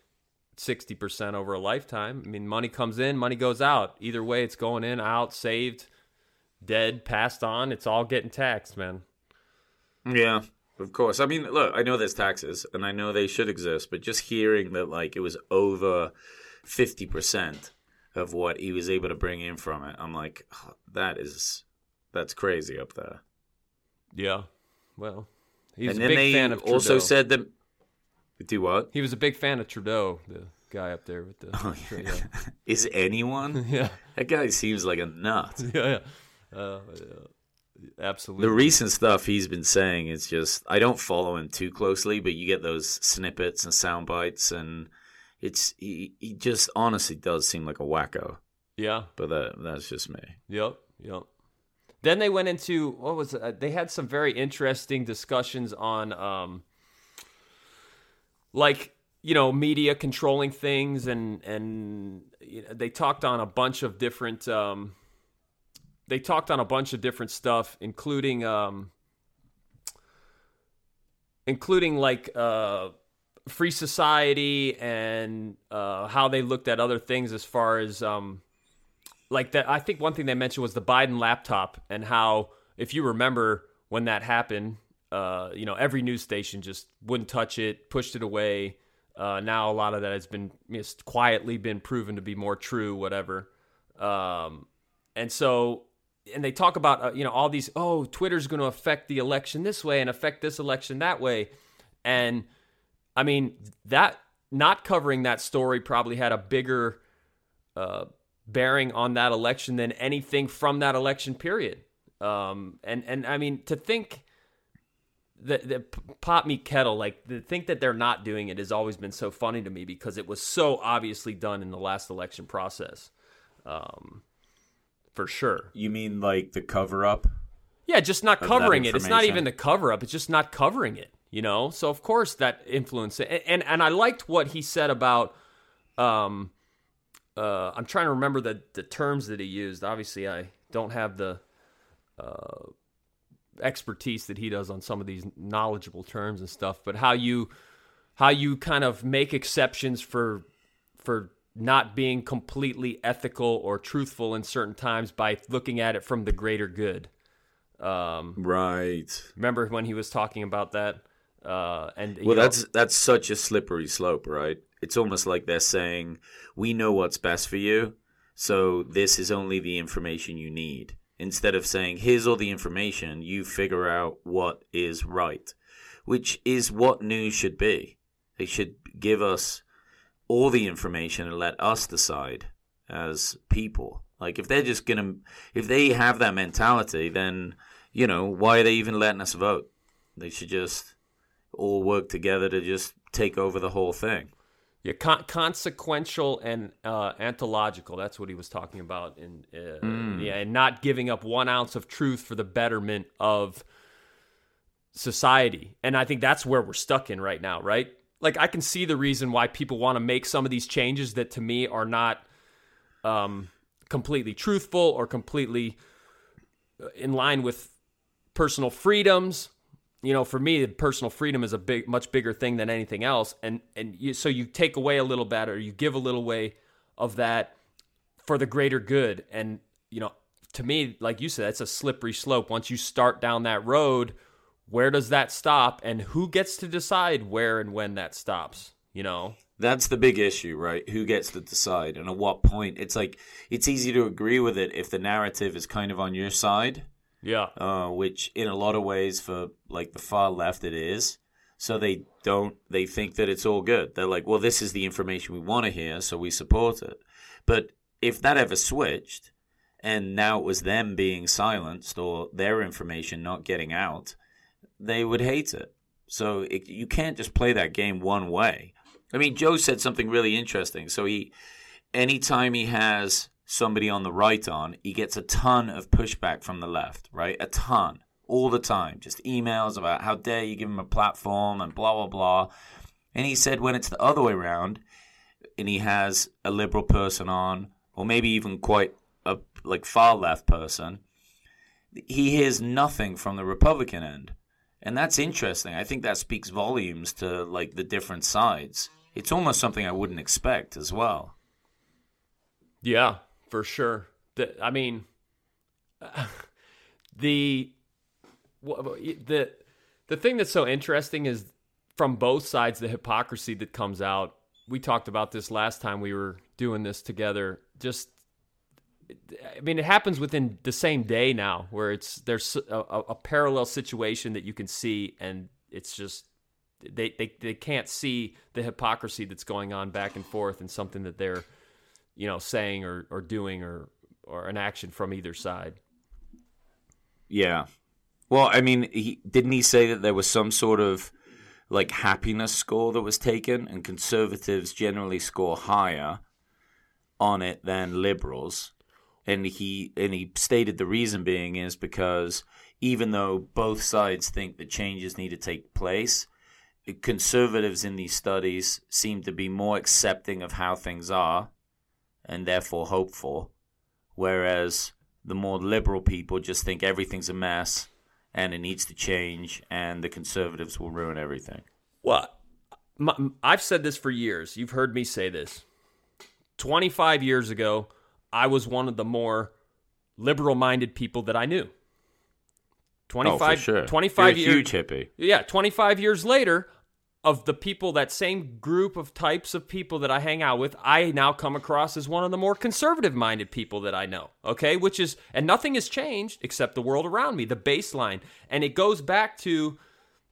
[SPEAKER 5] 60% over a lifetime. I mean, money comes in, money goes out. Either way, it's going in, out, saved dead, passed on. It's all getting taxed, man.
[SPEAKER 4] Yeah, of course. I mean, look, I know there's taxes, and I know they should exist, but just hearing that like it was over fifty percent of what he was able to bring in from it, I'm like, "Oh, that is that's crazy up there.
[SPEAKER 5] Yeah. Well, he's
[SPEAKER 4] and
[SPEAKER 5] a big fan of Trudeau.
[SPEAKER 4] also said that. Do what?
[SPEAKER 5] he was a big fan of Trudeau, the guy up there with the.
[SPEAKER 4] Oh,
[SPEAKER 5] yeah.
[SPEAKER 4] Is anyone?
[SPEAKER 5] yeah.
[SPEAKER 4] that guy seems like a nut.
[SPEAKER 5] Yeah. Yeah. Uh, yeah. Absolutely.
[SPEAKER 4] The recent stuff he's been saying is just I don't follow him too closely, but you get those snippets and sound bites, and it's he, he just honestly does seem like a wacko.
[SPEAKER 5] yeah.
[SPEAKER 4] But that that's just me.
[SPEAKER 5] Yep. Yep. Then they went into what was it? Uh, they had some very interesting discussions on um like you know media controlling things and and you know, they talked on a bunch of different um they talked on a bunch of different stuff including um including like uh free society and uh how they looked at other things as far as um like that i think one thing they mentioned was the biden laptop and how if you remember when that happened uh, you know every news station just wouldn't touch it pushed it away. Uh, now a lot of that has been quietly been proven to be more true whatever. Um, and so and they talk about uh, you know all these oh twitter's going to affect the election this way and affect this election that way. And i mean that not covering that story probably had a bigger uh, bearing on that election than anything from that election period. Um, and and I mean to think that the pot me kettle, like to think that they're not doing it, has always been so funny to me because it was so obviously done in the last election process, um, for sure.
[SPEAKER 4] You mean like the cover up?
[SPEAKER 5] Yeah, just not covering it. It's not even the cover up. It's just not covering it. You know. So of course that influenced it. And and, and I liked what he said about. Um, uh, I'm trying to remember the the terms that he used. Obviously, I don't have the uh, expertise that he does on some of these knowledgeable terms and stuff. But how you how you kind of make exceptions for for not being completely ethical or truthful in certain times by looking at it from the greater good. Um,
[SPEAKER 4] Right.
[SPEAKER 5] remember when he was talking about that? Uh, and
[SPEAKER 4] Well,
[SPEAKER 5] know-
[SPEAKER 4] that's that's such a slippery slope, right? It's almost like they're saying, "We know what's best for you, so this is only the information you need." Instead of saying, "Here's all the information, you figure out what is right," which is what news should be. They should give us all the information and let us decide as people. Like if they're just gonna, if they have that mentality, then you know why are they even letting us vote? They should just all work together to just take over the whole thing.
[SPEAKER 5] Yeah, con- consequential and uh, deontological. That's what he was talking about. In uh, yeah, and not giving up one ounce of truth for the betterment of society. And I think that's where we're stuck in right now, right? Like I can see the reason why people want to make some of these changes that to me are not um, completely truthful or completely uh, in line with personal freedoms you know for me personal freedom is a big much bigger thing than anything else. And and you, so you take away a little bit or you give a little way of that for the greater good. And you know to me like you said it's a slippery slope. Once you start down that road where does that stop? And who gets to decide where and when that stops you know?
[SPEAKER 4] That's the big issue, right? Who gets to decide and at what point? It's like it's easy to agree with it if the narrative is kind of on your side,
[SPEAKER 5] yeah
[SPEAKER 4] uh, which in a lot of ways for like the far left it is. So they don't they think that it's all good. They're like, well, this is the information we want to hear, so we support it. But if that ever switched and now it was them being silenced or their information not getting out, they would hate it. So it, you can't just play that game one way. I mean, Joe said something really interesting. So he, anytime he has somebody on the right on, he gets a ton of pushback from the left, right? A ton, all the time. Just emails about how dare you give him a platform and blah, blah, blah. And he said when it's the other way around, and he has a liberal person on, or maybe even quite a like far left person, he hears nothing from the Republican end. And that's interesting. I think that speaks volumes to like the different sides. It's almost something I wouldn't expect as well.
[SPEAKER 5] Yeah, for sure. The, I mean, the the the thing that's so interesting is from both sides the hypocrisy that comes out. We talked about this last time we were doing this together. Just I mean, it happens within the same day now, where it's there's a, a, parallel situation that you can see, and it's just they, they they can't see the hypocrisy that's going on back and forth, and something that they're you know saying or or doing or or an action from either side.
[SPEAKER 4] Yeah, well, I mean, he didn't he say that there was some sort of like happiness score that was taken, and conservatives generally score higher on it than liberals. And he and he stated the reason being is because even though both sides think that changes need to take place, conservatives in these studies seem to be more accepting of how things are and therefore hopeful, whereas the more liberal people just think everything's a mess and it needs to change and the conservatives will ruin everything.
[SPEAKER 5] Well, I've said this for years. You've heard me say this. 25 years ago, I was one of the more liberal minded people that I knew. 25, oh,
[SPEAKER 4] sure.
[SPEAKER 5] 25
[SPEAKER 4] years. huge hippie.
[SPEAKER 5] Yeah, 25 years later, of the people, that same group of types of people that I hang out with, I now come across as one of the more conservative minded people that I know. Okay, which is, and nothing has changed except the world around me, the baseline. And it goes back to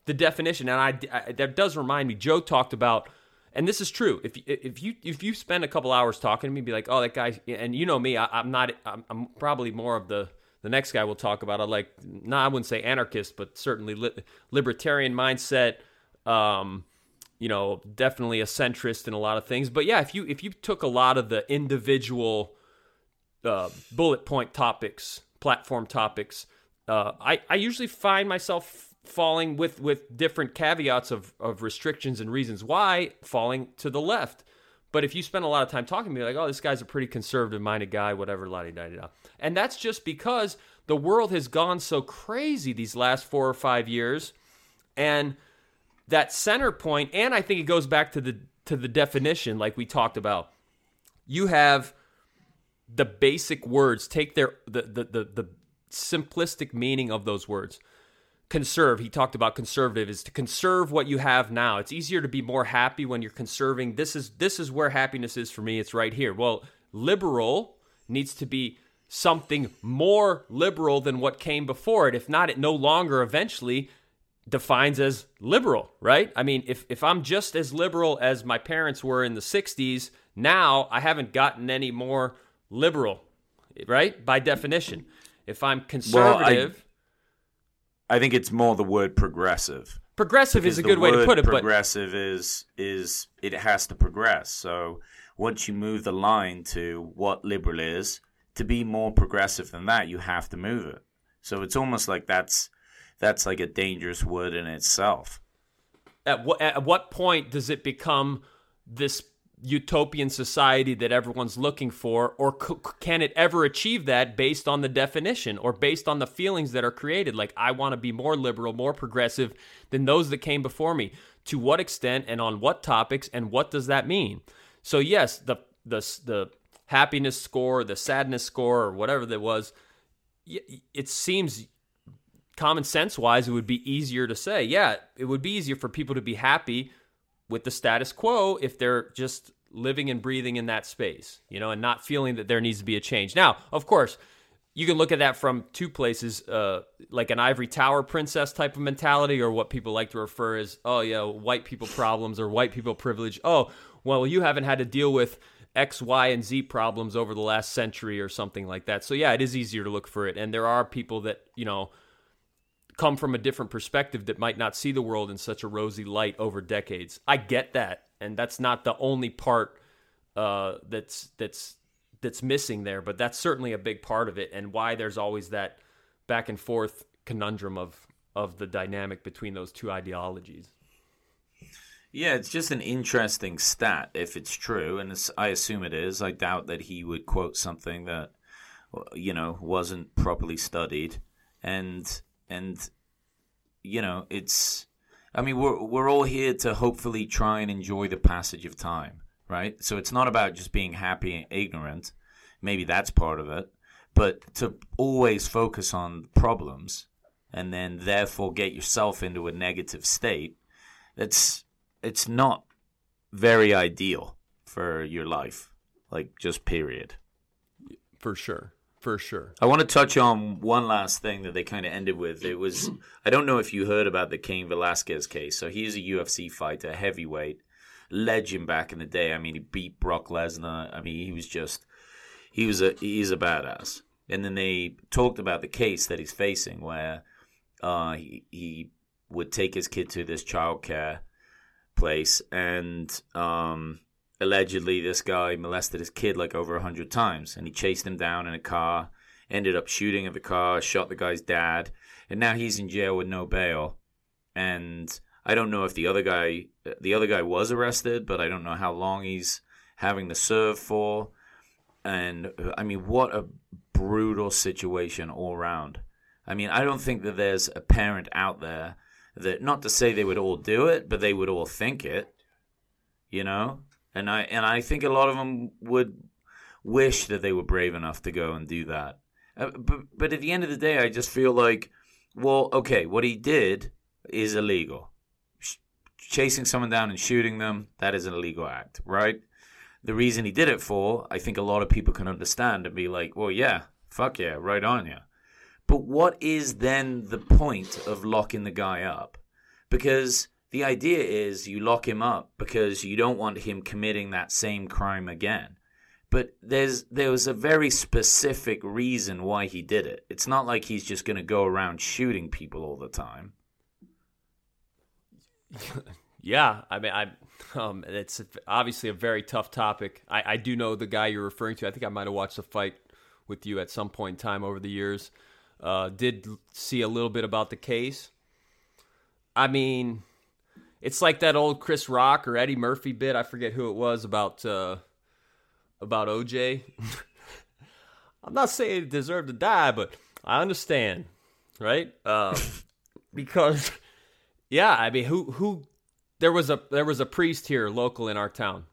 [SPEAKER 5] the definition. And I, I that does remind me, Joe talked about and this is true. If if you if you spend a couple hours talking to me, be like, oh, that guy, and you know me, I, am not. I'm, I'm, probably more of the the next guy we'll talk about. I like, nah, I wouldn't say anarchist, but certainly li- libertarian mindset. Um, you know, definitely a centrist in a lot of things. But yeah, if you if you took a lot of the individual uh, bullet point topics, platform topics, uh, I I usually find myself falling with with different caveats of of restrictions and reasons why falling to the left. But if you spend a lot of time talking to me, like, oh, this guy's a pretty conservative minded guy, whatever, la da da. And that's just because the world has gone so crazy these last four or five years, and that center point, and I think it goes back to the to the definition, like we talked about. You have the basic words. Take their the the the, the simplistic meaning of those words. Conserve he talked about conservative is to conserve what you have now. It's easier to be more happy when you're conserving. This is this is where happiness is for me. It's right here. Well liberal needs to be something more liberal than what came before it. If not it no longer eventually defines as liberal right i mean if if i'm just as liberal as my parents were in the 60s now i haven't gotten any more liberal right by definition if i'm conservative well,
[SPEAKER 4] I think it's more the word progressive.
[SPEAKER 5] Progressive is a good way to put it.
[SPEAKER 4] Progressive but... Progressive is is it has to progress. So once you move the line to what liberal is, to be more progressive than that, you have to move it. So it's almost like that's that's like a dangerous wood in itself.
[SPEAKER 5] At what at what point does it become this utopian society that everyone's looking for or c- can it ever achieve that based on the definition or based on the feelings that are created? Like i want to be more liberal more progressive than those that came before me. To what extent and on what topics and what does that mean? So yes the the the happiness score the sadness score or whatever that was it seems common sense wise it would be easier to say yeah it would be easier for people to be happy with the status quo if they're just living and breathing in that space, you know, and not feeling that there needs to be a change. Now, of course, you can look at that from two places, uh, like an ivory tower princess type of mentality, or what people like to refer as, oh, yeah, white people problems or white people privilege. Oh, well, you haven't had to deal with X, Y, and Z problems over the last century or something like that. So, yeah, it is easier to look for it. And there are people that, you know, come from a different perspective that might not see the world in such a rosy light over decades. I get that, and that's not the only part uh, that's that's that's missing there, but that's certainly a big part of it, and why there's always that back and forth conundrum of of the dynamic between those two ideologies.
[SPEAKER 4] Yeah, it's just an interesting stat if it's true, and it's, I assume it is. I doubt that he would quote something that you know wasn't properly studied, and and you know it's. I mean, we're we're all here to hopefully try and enjoy the passage of time, right? So it's not about just being happy and ignorant. Maybe that's part of it, but to always focus on problems and then therefore get yourself into a negative state. That's it's not very ideal for your life, like just period.
[SPEAKER 5] For sure. For sure.
[SPEAKER 4] I want to touch on one last thing that they kind of ended with. It was I don't know if you heard about the Cain Velasquez case. So he's a UFC fighter, heavyweight, legend back in the day. I mean, he beat Brock Lesnar. I mean, he was just he was a he's a badass. And then they talked about the case that he's facing, where uh, he he would take his kid to this childcare place, and um, allegedly this guy molested his kid like over a hundred times, and he chased him down in a car, ended up shooting at the car, shot the guy's dad, and now he's in jail with no bail. And I don't know if the other guy, the other guy was arrested, but I don't know how long he's having to serve for. And uh, I mean, what a brutal situation all around. I mean, I don't think that there's a parent out there that not to say they would all do it, but they would all think it. You know? And I and I think a lot of them would wish that they were brave enough to go and do that. Uh, but but at the end of the day, I just feel like, well, okay, what he did is illegal. Sh- chasing someone down and shooting them, that is an illegal act, right? The reason he did it for, I think a lot of people can understand and be like, well, yeah, fuck yeah, right on you. But what is then the point of locking the guy up? Because the idea is you lock him up because you don't want him committing that same crime again. But there's there was a very specific reason why he did it. It's not like he's just going to go around shooting people all the time.
[SPEAKER 5] yeah, I mean, I um, it's obviously a very tough topic. I, I do know the guy you're referring to. I think I might have watched the fight with you at some point in time over the years. Uh, did see a little bit about the case. I mean, it's like that old Chris Rock or Eddie Murphy bit. I forget who it was about uh, about OJ. I'm not saying he deserved to die, but I understand, right? Uh, because, yeah, I mean, who who there was a there was a priest here local in our town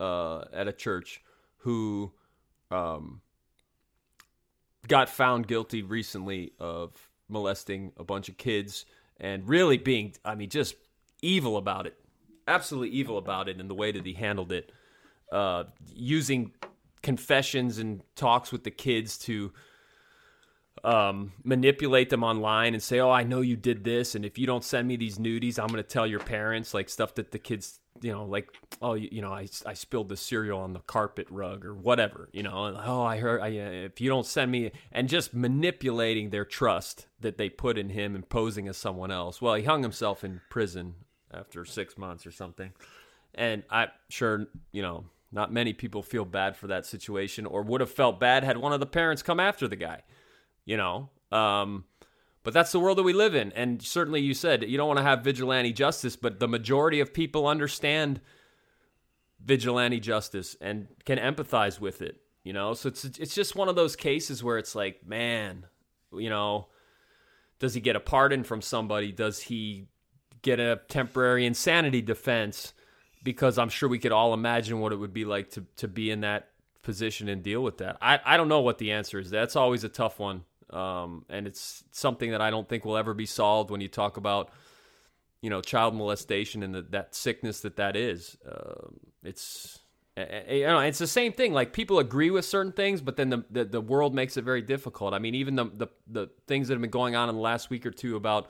[SPEAKER 5] uh, at a church who um, got found guilty recently of molesting a bunch of kids and really being, I mean, just evil about it. Absolutely evil about it and the way that he handled it. Uh, using confessions and talks with the kids to um, manipulate them online and say, "Oh, I know you did this, and if you don't send me these nudies, I'm going to tell your parents." Like stuff that the kids you know, like, oh, you, you, know, I, I spilled the cereal on the carpet rug or whatever, you know, and, oh, I heard, I, uh, if you don't send me, and just manipulating their trust that they put in him and posing as someone else. Well, he hung himself in prison after six months or something. And I'm sure, you know, not many people feel bad for that situation or would have felt bad had one of the parents come after the guy, you know. Um, but that's the world that we live in. And certainly you said you don't want to have vigilante justice, but the majority of people understand vigilante justice and can empathize with it, you know? So it's it's just one of those cases where it's like, man, you know, does he get a pardon from somebody? Does he get a temporary insanity defense? Because I'm sure we could all imagine what it would be like to to be in that position and deal with that. I, I don't know what the answer is. That's always a tough one. Um, and it's something that I don't think will ever be solved when you talk about, you know, child molestation and the, that sickness that that is. Uh, it's you know, it's the same thing. Like people agree with certain things, but then the, the, the world makes it very difficult. I mean, even the, the the things that have been going on in the last week or two about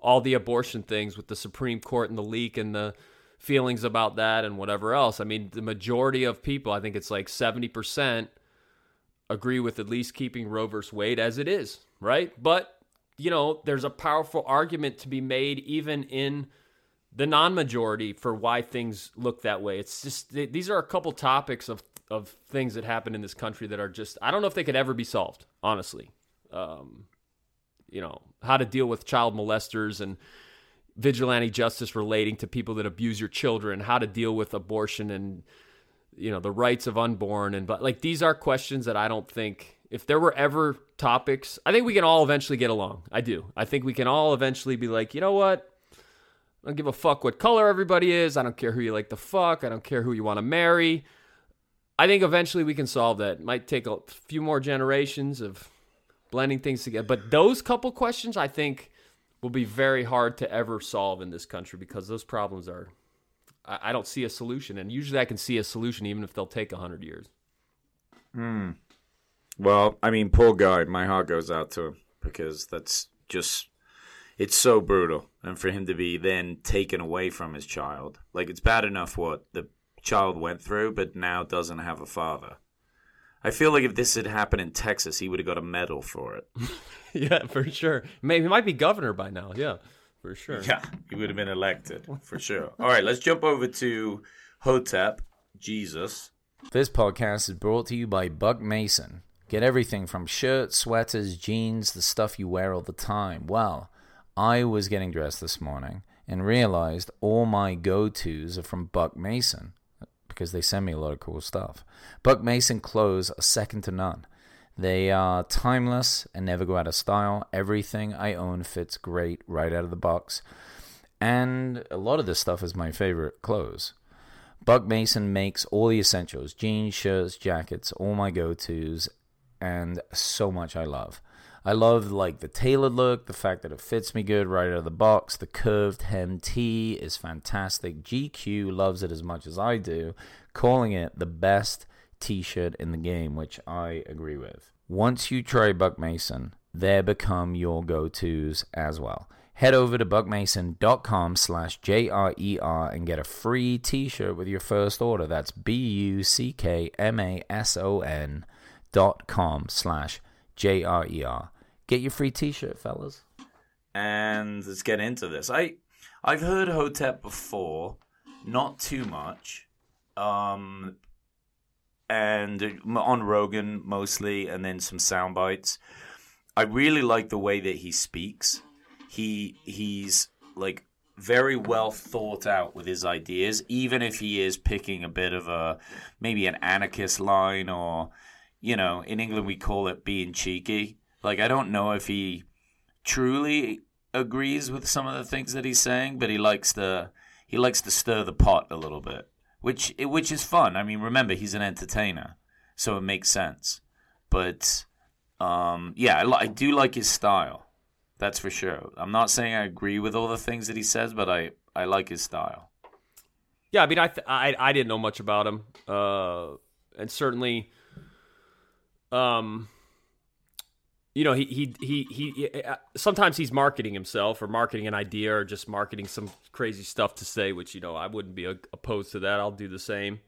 [SPEAKER 5] all the abortion things with the Supreme Court and the leak and the feelings about that and whatever else. I mean, the majority of people, I think it's like seventy percent agree with at least keeping Roe versus Wade as it is, right? But you know, there's a powerful argument to be made even in the non-majority for why things look that way. It's just these are a couple topics of of things that happen in this country that are just I don't know if they could ever be solved, honestly. Um, you know, how to deal with child molesters and vigilante justice relating to people that abuse your children, how to deal with abortion and you know, the rights of unborn and but like these are questions that I don't think if there were ever topics, I think we can all eventually get along. I do. I think we can all eventually be like, "You know what? I don't give a fuck what color everybody is. I don't care who you like to fuck. I don't care who you want to marry." I think eventually we can solve that. It might take a few more generations of blending things together. But those couple questions, I think, will be very hard to ever solve in this country because those problems are. I, don't see a solution, and usually I can see a solution even if they'll take hundred years.
[SPEAKER 4] Hmm. Well, I mean, poor guy. My heart goes out to him because that's just. It's so brutal, and for him to be then taken away from his child, like it's bad enough what the child went through, but now doesn't have a father. I feel like if this had happened in Texas, he would have got a medal for it.
[SPEAKER 5] yeah, for sure. Maybe he might be governor by now. Yeah, for sure.
[SPEAKER 4] Yeah, he would have been elected for sure. All right, let's jump over to Hotep, Jesus.
[SPEAKER 6] This podcast is brought to you by Buck Mason. Get everything from shirts, sweaters, jeans, the stuff you wear all the time. Well, I was getting dressed this morning and realized all my go tos are from Buck Mason because they send me a lot of cool stuff. Buck Mason clothes are second to none. They are timeless and never go out of style. Everything I own fits great right out of the box. And a lot of this stuff is my favorite clothes. Buck Mason makes all the essentials jeans, shirts, jackets, all my go tos, and so much I love. I love like the tailored look, the fact that it fits me good right out of the box. The curved hem tee is fantastic. GQ loves it as much as I do, calling it the best t-shirt in the game, which I agree with. Once you try Buck Mason, they become your go-tos as well. Head over to buckmason.com slash J-R-E-R and get a free t-shirt with your first order. That's B-U-C-K-M-A-S-O-N dot com slash J-R-E-R. Get your free T-shirt, fellas.
[SPEAKER 4] And let's get into this. I I've heard Hotep before, not too much, um, and on Rogan mostly, and then some sound bites. I really like the way that he speaks. He he's like very well thought out with his ideas, even if he is picking a bit of a maybe an anarchist line or you know, in England we call it being cheeky. Like I don't know if he truly agrees with some of the things that he's saying, but he likes to he likes to stir the pot a little bit, which which is fun. I mean, remember he's an entertainer, so it makes sense. But um, yeah, I, I do like his style. That's for sure. I'm not saying I agree with all the things that he says, but I I like his style.
[SPEAKER 5] Yeah, I mean, I th- I, I didn't know much about him, uh, and certainly, um, you know, he he he he. Uh, sometimes he's marketing himself or marketing an idea or just marketing some crazy stuff to say, which you know I wouldn't be opposed to that. I'll do the same.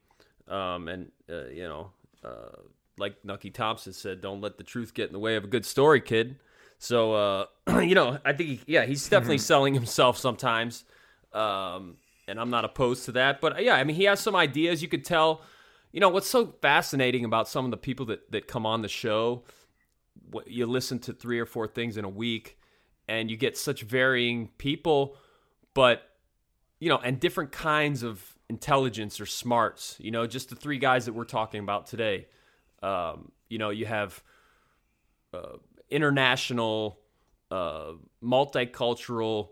[SPEAKER 5] Um, and uh, you know, uh, like Nucky Thompson said, don't let the truth get in the way of a good story, kid. So uh, you know, I think he, yeah, he's definitely mm-hmm. selling himself sometimes, um, and I'm not opposed to that. But yeah, I mean, he has some ideas. You could tell. You know what's so fascinating about some of the people that that come on the show you listen to three or four things in a week and you get such varying people but you know and different kinds of intelligence or smarts you know just the three guys that we're talking about today. Um, you know you have uh, international uh, multicultural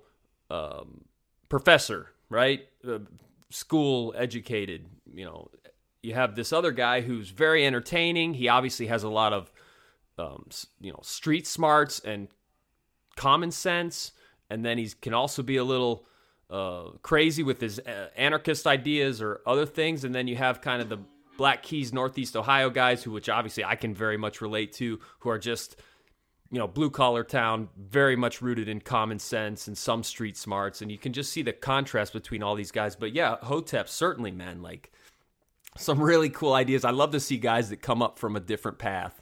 [SPEAKER 5] um, professor right? Uh, school educated you know. You have this other guy who's very entertaining. He obviously has a lot of um, you know street smarts and common sense, and then he can also be a little uh, crazy with his uh, anarchist ideas or other things, and then you have kind of the Black Keys, Northeast Ohio guys, who which obviously I can very much relate to, who are just you know blue collar town, very much rooted in common sense and some street smarts, and you can just see the contrast between all these guys. But yeah, Hotep certainly, man, like some really cool ideas. I love to see guys that come up from a different path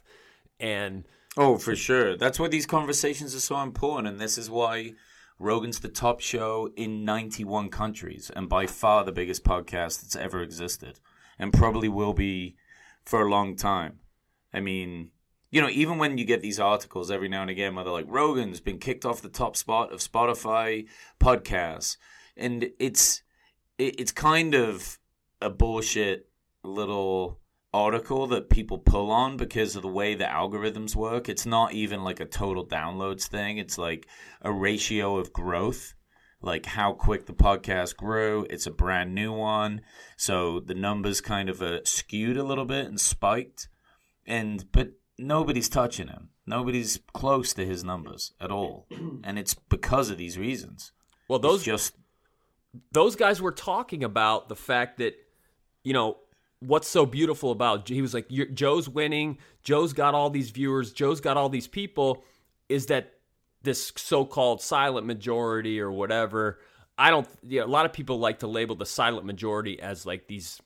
[SPEAKER 5] and
[SPEAKER 4] Oh, for sure. That's why these conversations are so important, and this is why Rogan's the top show in 91 countries and by far the biggest podcast that's ever existed, and probably will be for a long time. I mean, you know, even when you get these articles every now and again where they're like, Rogan's been kicked off the top spot of Spotify podcasts, and it's it's kind of a bullshit little article that people pull on because of the way the algorithms work. It's not even like a total downloads thing. It's like a ratio of growth, like how quick the podcast grew. It's a brand new one, so the numbers kind of uh, skewed a little bit and spiked. And but nobody's touching him. Nobody's close to his numbers at all, and it's because of these reasons.
[SPEAKER 5] Well, those
[SPEAKER 4] It's just
[SPEAKER 5] those guys were talking about the fact that you know what's so beautiful about he was like joe's winning joe's got all these viewers joe's got all these people is that this so-called silent majority or whatever i don't you know, a lot of people like to label the silent majority as like these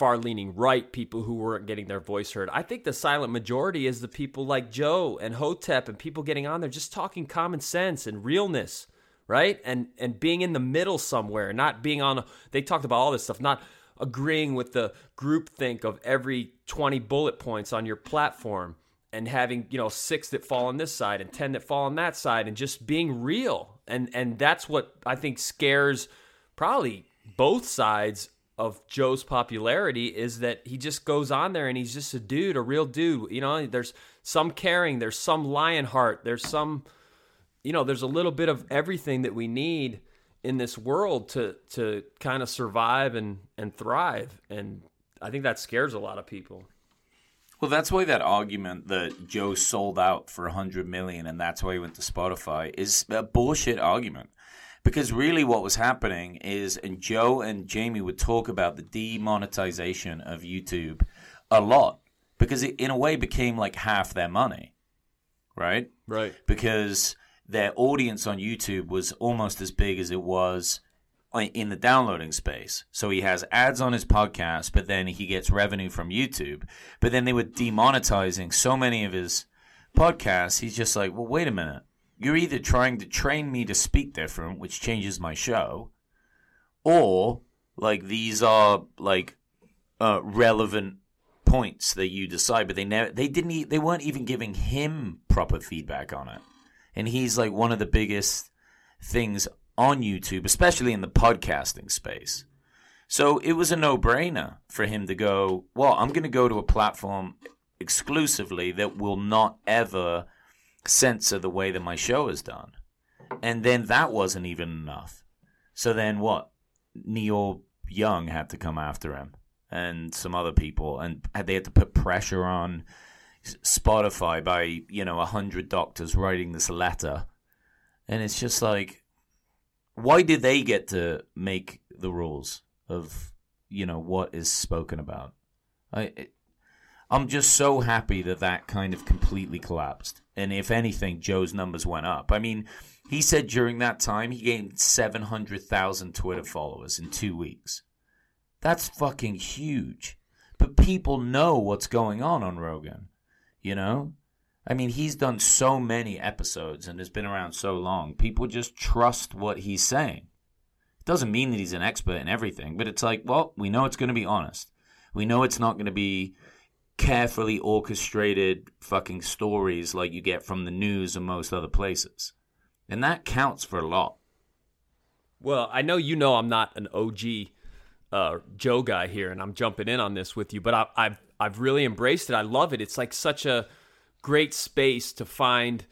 [SPEAKER 5] far leaning right people who weren't getting their voice heard. I think the silent majority is the people like Joe and Hotep and people getting on there just talking common sense and realness, right? And and being in the middle somewhere, not being on they talked about all this stuff, not agreeing with the group think of every 20 bullet points on your platform and having, you know, 6 that fall on this side and 10 that fall on that side and just being real. And and that's what I think scares probably both sides of Joe's popularity is that he just goes on there and he's just a dude, a real dude. You know, there's some caring, there's some lion heart, there's some, you know, there's a little bit of everything that we need in this world to to kind of survive and and thrive. And I think that scares a lot of people.
[SPEAKER 4] Well, that's why that argument that Joe sold out for 100 million and that's why he went to Spotify is a bullshit argument. Because really what was happening is, and Joe and Jamie would talk about the demonetization of YouTube a lot because it, in a way, became like half their money, right?
[SPEAKER 5] Right.
[SPEAKER 4] because their audience on YouTube was almost as big as it was in the downloading space. So he has ads on his podcast, but then he gets revenue from YouTube. But then they were demonetizing so many of his podcasts. He's just like, well, wait a minute. You're either trying to train me to speak different, which changes my show, or like these are like uh, relevant points that you decide, but they never they didn't they weren't even giving him proper feedback on it. And he's like one of the biggest things on YouTube, especially in the podcasting space. So it was a no-brainer for him to go, well, I'm going to go to a platform exclusively that will not ever censor the way that my show is done. And then that wasn't even enough. So then what? Neil Young had to come after him and some other people, and they had to put pressure on Spotify by, you know, a hundred doctors writing this letter. And it's just like, why do they get to make the rules of, you know, what is spoken about? I, I'm just so happy that that kind of completely collapsed. And if anything, Joe's numbers went up. I mean, he said during that time he gained 700,000 Twitter followers in two weeks. That's fucking huge. But people know what's going on on Rogan, you know? I mean, he's done so many episodes and has been around so long. People just trust what he's saying. It doesn't mean that he's an expert in everything, but it's like, well, we know it's going to be honest. We know it's not going to be carefully orchestrated fucking stories like you get from the news and most other places. And that counts for a lot.
[SPEAKER 5] Well, I know you know I'm not an OG uh, Joe guy here, and I'm jumping in on this with you, but I, I've I've really embraced it. I love it. It's like such a great space to find.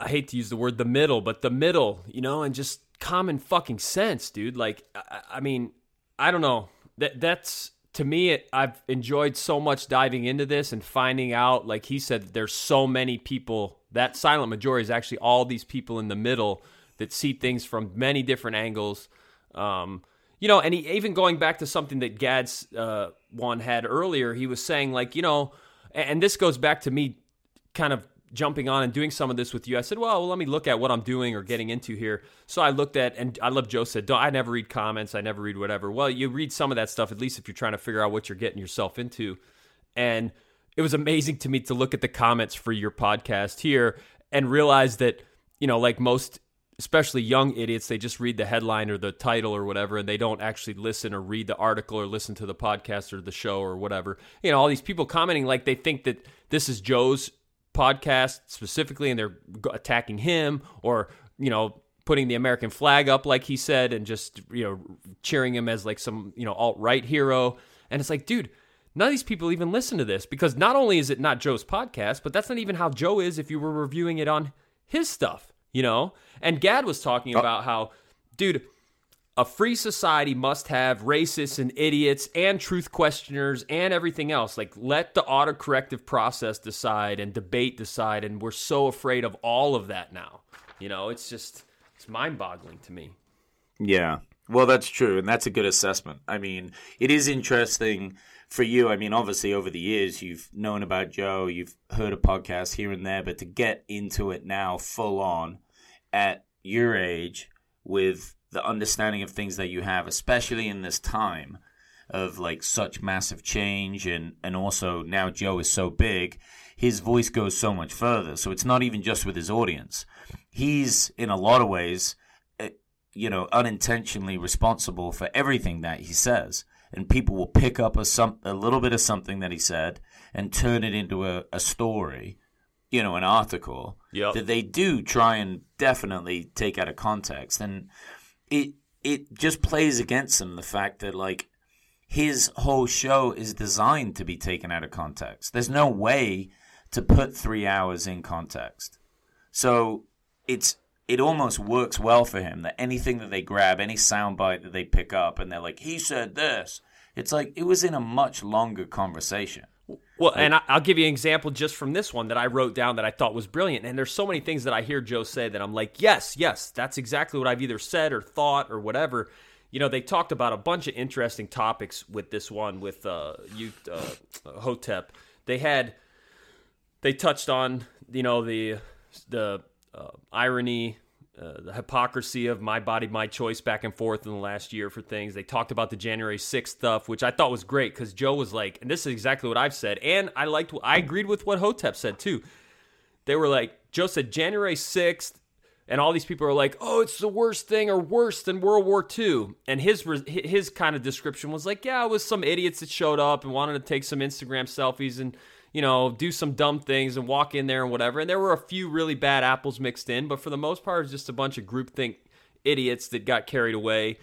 [SPEAKER 5] I hate to use the word the middle, but the middle, you know, and just common fucking sense, dude. Like, I, I mean, I don't know. That that's to me. It, I've enjoyed so much diving into this and finding out. Like he said, there's so many people. That silent majority is actually all these people in the middle that see things from many different angles. Um, you know, and he, even going back to something that Gad's uh, one had earlier, he was saying like, you know, and, this goes back to me kind of jumping on and doing some of this with you. I said, well, well, let me look at what I'm doing or getting into here. So I looked at, and I love Joe said, I never read comments. I never read whatever. Well, you read some of that stuff, at least if you're trying to figure out what you're getting yourself into. And it was amazing to me to look at the comments for your podcast here and realize that, you know, like most especially young idiots, they just read the headline or the title or whatever, and they don't actually listen or read the article or listen to the podcast or the show or whatever. You know, all these people commenting like they think that this is Joe's podcast specifically, and they're attacking him or you know putting the American flag up like he said, and just you know cheering him as like some you know alt right hero. And it's like, dude. None of these people even listen to this because not only is it not Joe's podcast, but that's not even how Joe is if you were reviewing it on his stuff you know? And Gad was talking oh. about how, dude, a free society must have racists and idiots and truth questioners and everything else. Like, let the autocorrective process decide and debate decide. And we're so afraid of all of that now. You know, it's just, it's mind boggling to me.
[SPEAKER 4] Yeah. Well, that's true. And that's a good assessment. I mean, it is interesting for you. I mean, obviously, over the years, you've known about Joe, you've heard a podcast here and there, but to get into it now full on, at your age with the understanding of things that you have, especially in this time of like such massive change and and also now Joe is so big, his voice goes so much further. So it's not even just with his audience. He's in a lot of ways eh, you know, unintentionally responsible for everything that he says. And people will pick up a some a little bit of something that he said and turn it into a, a story you know, an article yep. that they do try and definitely take out of context, and it it just plays against him the fact that like his whole show is designed to be taken out of context. There's no way to put three hours in context, so it's it almost works well for him that anything that they grab, any soundbite that they pick up, and they're like, he said this. It's like it was in a much longer conversation.
[SPEAKER 5] Well, and I'll give you an example just from this one that I wrote down that I thought was brilliant. And there's so many things that I hear Joe say that I'm like, yes, yes, that's exactly what I've either said or thought or whatever. You know, they talked about a bunch of interesting topics with this one with uh, youth uh, Hotep. They had, they touched on, you know, the the uh, irony uh, the hypocrisy of my body, my choice back and forth in the last year for things. They talked about the January 6th stuff, which I thought was great because Joe was like, and this is exactly what I've said. And I liked, I agreed with what Hotep said too. They were like, Joe said January 6th, and all these people are like, oh, it's the worst thing or worse than World War II. And his, his kind of description was like, yeah, it was some idiots that showed up and wanted to take some Instagram selfies and you know, do some dumb things and walk in there and whatever. And there were a few really bad apples mixed in, but for the most part, it was just a bunch of groupthink idiots that got carried away.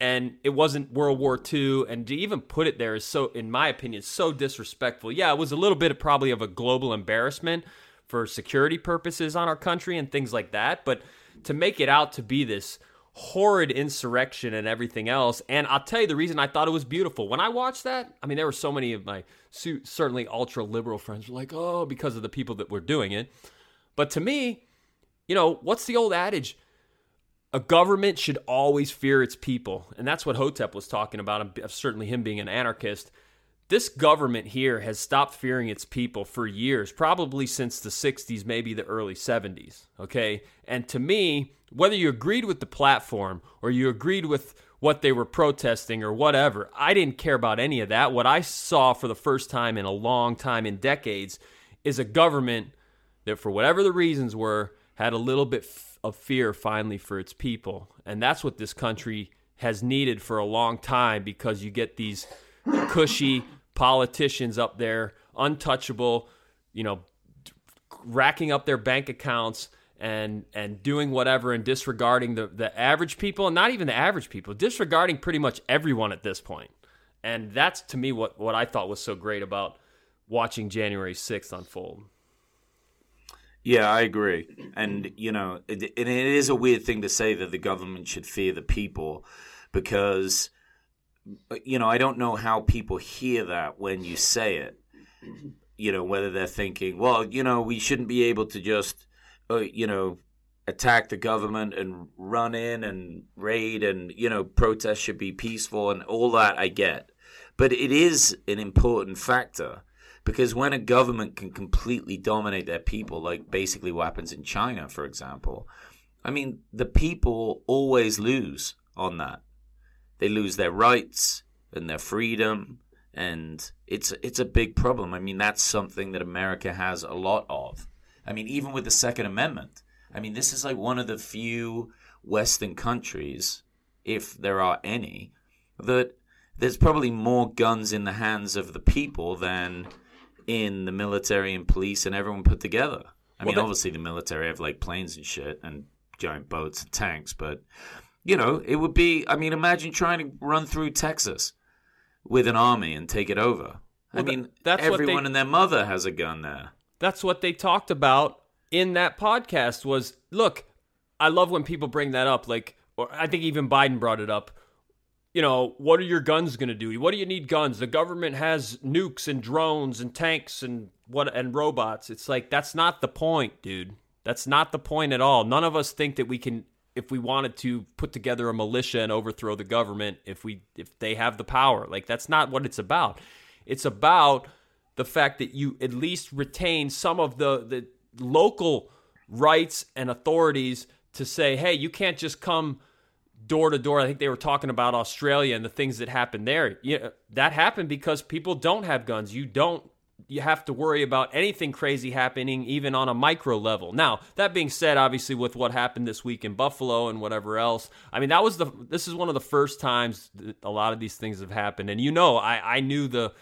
[SPEAKER 5] And it wasn't World War II. And to even put it there is so, in my opinion, so disrespectful. Yeah, it was a little bit of probably of a global embarrassment for security purposes on our country and things like that. But to make it out to be this horrid insurrection and everything else. And I'll tell you the reason I thought it was beautiful. When I watched that, I mean, there were so many of my certainly ultra liberal friends were like, oh, because of the people that were doing it. But to me, you know, what's the old adage? A government should always fear its people. And that's what Hotep was talking about, certainly him being an anarchist. This government here has stopped fearing its people for years, probably since the 60s, maybe the early 70s. Okay. And to me, whether you agreed with the platform or you agreed with what they were protesting or whatever, I didn't care about any of that. What I saw for the first time in a long time, in decades, is a government that, for whatever the reasons were, had a little bit of fear finally for its people. And that's what this country has needed for a long time because you get these cushy politicians up there, untouchable, you know, racking up their bank accounts and and doing whatever and disregarding the the average people and not even the average people, disregarding pretty much everyone at this point. And that's to me what what I thought was so great about watching January 6th unfold.
[SPEAKER 4] Yeah, I agree. And, you know, it, it is a weird thing to say that the government should fear the people because you know, I don't know how people hear that when you say it. You know, whether they're thinking, well, you know, we shouldn't be able to just, uh, you know, attack the government and run in and raid and, you know, protests should be peaceful and all that I get. But it is an important factor because when a government can completely dominate their people, like basically what happens in China, for example, I mean, the people always lose on that they lose their rights and their freedom and it's it's a big problem. I mean, that's something that America has a lot of. I mean, even with the Second Amendment, I mean, this is like one of the few Western countries, if there are any, that there's probably more guns in the hands of the people than in the military and police and everyone put together. I
[SPEAKER 5] Well,
[SPEAKER 4] mean,
[SPEAKER 5] that-
[SPEAKER 4] obviously the military have like planes and shit and giant boats and tanks, but you know, it would be. I mean, imagine trying to run through Texas with an army and take it over. I
[SPEAKER 5] Well, tha-
[SPEAKER 4] mean,
[SPEAKER 5] that's what they-
[SPEAKER 4] everyone and their mother has a gun there.
[SPEAKER 5] That's what they talked about in that podcast was look, I love when people bring that up like or I think even Biden brought it up. You know, what are your guns going to do? What do you need guns? The government has nukes and drones and tanks and what and robots. It's like that's not the point, dude. That's not the point at all. None of us think that we can if we wanted to put together a militia and overthrow the government if we if they have the power. Like that's not what it's about. It's about the fact that you at least retain some of the the local rights and authorities to say, hey, you can't just come door to door. I think they were talking about Australia and the things that happened there. Yeah, that happened because people don't have guns. You don't you have to worry about anything crazy happening even on a micro level. Now, that being said, obviously with what happened this week in Buffalo and whatever else, I mean that was the this is one of the first times a lot of these things have happened. And you know, I I knew the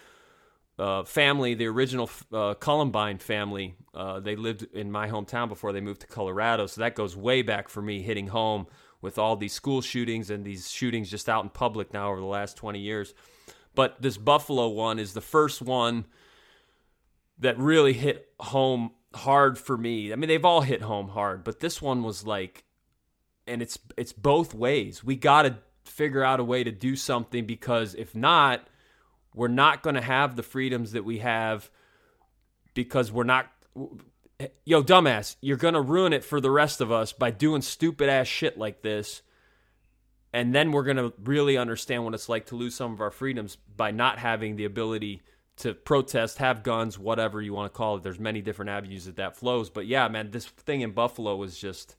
[SPEAKER 5] uh, family, the original uh, Columbine family, uh, they lived in my hometown before they moved to Colorado. So that goes way back for me hitting home with all these school shootings and these shootings just out in public now over the last 20 years. But this Buffalo one is the first one that really hit home hard for me. I mean, they've all hit home hard, but this one was like, and it's it's both ways. We got to figure out a way to do something because if not, we're not going to have the freedoms that we have because we're not yo dumbass you're going to ruin it for the rest of us by doing stupid ass shit like this. And then we're going to really understand what it's like to lose some of our freedoms by not having the ability to protest have guns whatever you want to call it. There's many different avenues that that flows. But yeah man this thing in buffalo was just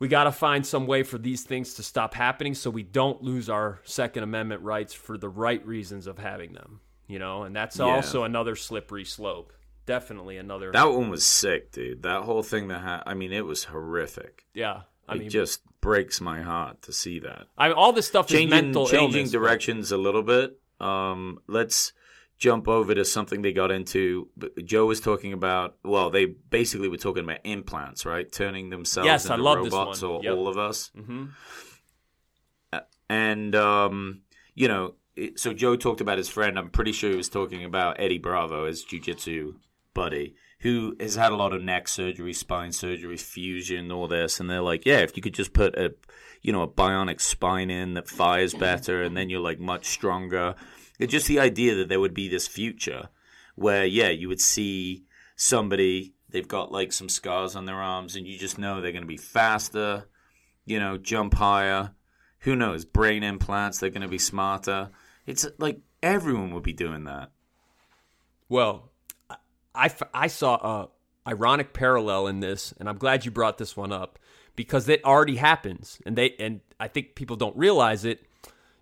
[SPEAKER 5] we got to find some way for these things to stop happening so we don't lose our second amendment rights for the right reasons of having them you know and that's
[SPEAKER 4] Yeah.
[SPEAKER 5] also another slippery slope definitely another
[SPEAKER 4] That one was sick, dude. That whole thing that ha- I mean, it was horrific.
[SPEAKER 5] yeah i
[SPEAKER 4] it
[SPEAKER 5] mean
[SPEAKER 4] just breaks my heart to see that.
[SPEAKER 5] I mean, all this stuff is
[SPEAKER 4] changing
[SPEAKER 5] mental
[SPEAKER 4] changing
[SPEAKER 5] illness, but-
[SPEAKER 4] directions a little bit. Um, let's jump over to something they got into. Joe was talking about. Well, they basically were talking about implants, right? Turning themselves
[SPEAKER 5] Yes, I
[SPEAKER 4] into
[SPEAKER 5] love this
[SPEAKER 4] robots,
[SPEAKER 5] one.
[SPEAKER 4] or
[SPEAKER 5] Yep.
[SPEAKER 4] all of us.
[SPEAKER 5] Mhm.
[SPEAKER 4] Uh, and um, you know, it, so Joe talked about his friend. I'm pretty sure he was talking about Eddie Bravo, his jujitsu buddy, who has had a lot of neck surgery, spine surgery, fusion, all this. And they're like, yeah, if you could just put a, you know, a bionic spine in that fires better, and then you're like much stronger. It's just the idea that there would be this future where, yeah, you would see somebody. They've got like some scars on their arms, and you just know they're going to be faster, you know, jump higher. Who knows? Brain implants, they're going to be smarter. It's like everyone would be doing that.
[SPEAKER 5] Well, I, I saw a ironic parallel in this, and I'm glad you brought this one up because it already happens, and they and I think people don't realize it.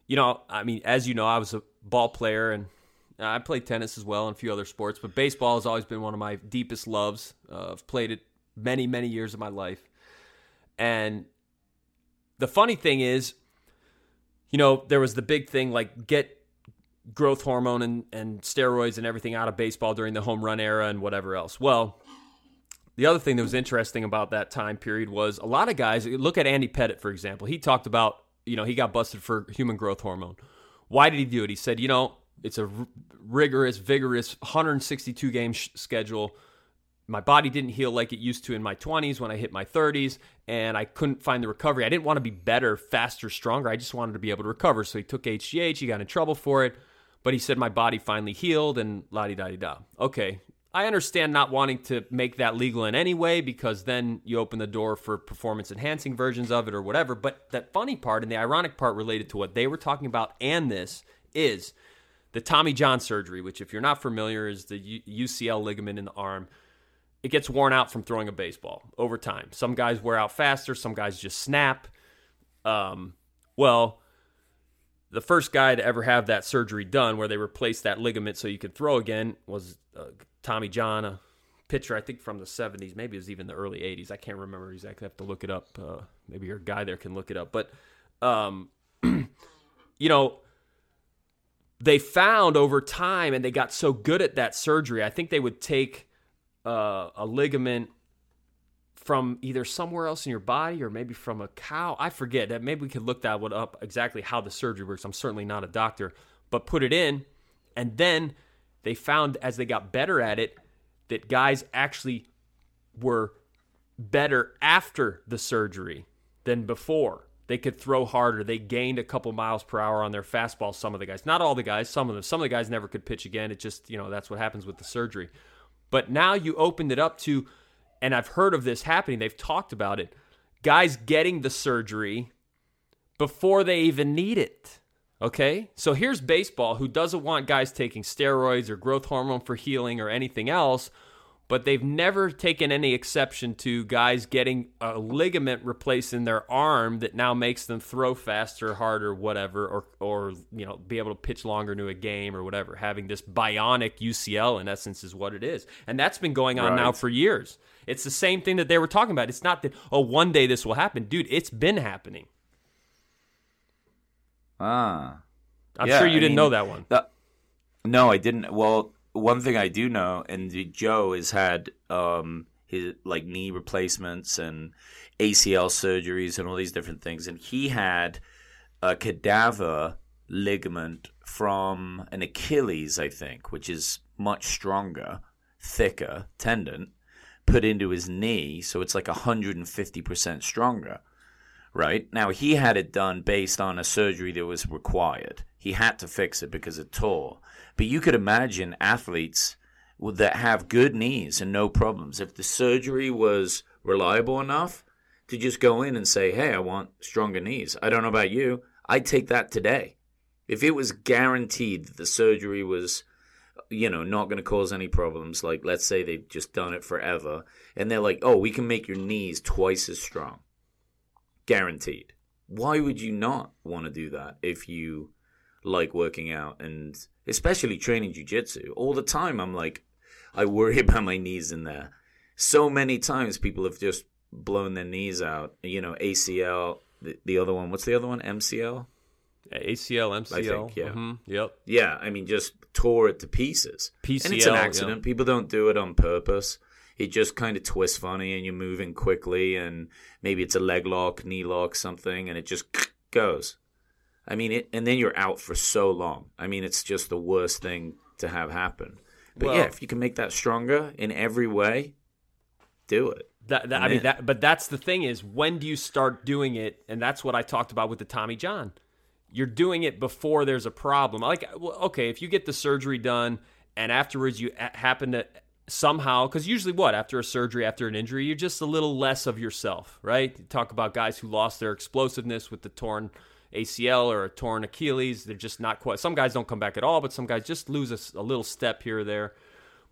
[SPEAKER 5] You know, I mean, as you know, I was a ball player and I played tennis as well and a few other sports, but baseball has always been one of my deepest loves. Uh, I've played it many, many years of my life, and the funny thing is, you know, there was the big thing like get growth hormone and, and steroids and everything out of baseball during the home run era and whatever else. Well, the other thing that was interesting about that time period was a lot of guys look at Andy Pettitte, for example. He talked about, you know, he got busted for human growth hormone. Why did he do it? He said, you know, it's a r- rigorous, vigorous 162 game sh- schedule. My body didn't heal like it used to in my 20s when I hit my 30s, and I couldn't find the recovery. I didn't want to be better, faster, stronger. I just wanted to be able to recover. So he took HGH. He got in trouble for it, but he said my body finally healed and la di da di da. Okay, I understand not wanting to make that legal in any way because then you open the door for performance enhancing versions of it or whatever. But that funny part and the ironic part related to what they were talking about and this is the Tommy John surgery, which, if you're not familiar, is the UCL ligament in the arm. It gets worn out from throwing a baseball over time. Some guys wear out faster, some guys just snap. Um, well, the first guy to ever have that surgery done, where they replaced that ligament so you could throw again, was uh, Tommy John, a pitcher I think from the '70s, maybe it was even the early '80s. I can't remember exactly. I have to look it up. Uh, maybe your guy there can look it up. But um, you know, they found over time, and they got so good at that surgery. I think they would take uh, a ligament from either somewhere else in your body or maybe from a cow. I forget that. Maybe we could look that one up exactly how the surgery works. I'm certainly not a doctor, but put it in, and then they found as they got better at it that guys actually were better after the surgery than before. They could throw harder. They gained a couple miles per hour on their fastball. Some of the guys, not all the guys, some of them. Some of the guys never could pitch again. It just, you know, that's what happens with the surgery. But now you opened it up to and I've heard of this happening. They've talked about it. Guys getting the surgery before they even need it. Okay? So here's baseball who doesn't want guys taking steroids or growth hormone for healing or anything else, but they've never taken any exception to guys getting a ligament replaced in their arm that now makes them throw faster, harder, whatever, or or you know be able to pitch longer into a game or whatever. Having this bionic UCL in essence is what it is, and that's been going on right. now for years. It's the same thing that they were talking about. It's not that oh one day this will happen, dude. It's been happening.
[SPEAKER 4] Ah,
[SPEAKER 5] I'm yeah, sure you I didn't mean, know that one. The,
[SPEAKER 4] no, I didn't. Well, one thing I do know, and Joe has had um, his like knee replacements and ACL surgeries and all these different things, and he had a cadaver ligament from an Achilles, I think, which is much stronger, thicker tendon, put into his knee, so it's like 150% stronger. Right? Now, he had it done based on a surgery that was required. He had to fix it because it tore. But you could imagine athletes that have good knees and no problems. If the surgery was reliable enough to just go in and say, hey, I want stronger knees. I don't know about you. I'd take that today. If it was guaranteed that the surgery was you know, not going to cause any problems. Like, let's say they've just done it forever, and they're like, oh, we can make your knees twice as strong. Guaranteed. Why would you not want to do that if you like working out and especially training jujitsu? All the time, I'm like, I worry about my knees in there. So many times people have just blown their knees out. You know, ACL, the, the other one, what's the other one? MCL?
[SPEAKER 5] ACL, MCL.
[SPEAKER 4] Think, yeah.
[SPEAKER 5] Mm-hmm. Yep.
[SPEAKER 4] Yeah. I mean, just tore it to pieces.
[SPEAKER 5] PCL,
[SPEAKER 4] and it's an accident. People don't do it on purpose. It just kind of twists funny, and you're moving quickly, and maybe it's a leg lock, knee lock, something, and it just goes. I mean, it, and then you're out for so long. I mean, it's just the worst thing to have happen. But well, yeah, if you can make that stronger in every way, do it.
[SPEAKER 5] That, that I mean, that. But that's the thing is, when do you start doing it? And that's what I talked about with the Tommy John you're doing it before there's a problem. Like, okay, if you get the surgery done and afterwards you happen to somehow, because usually what, after a surgery, after an injury, you're just a little less of yourself, right? You talk about guys who lost their explosiveness with the torn ACL or a torn Achilles. They're just not quite, some guys don't come back at all, but some guys just lose a, a little step here or there.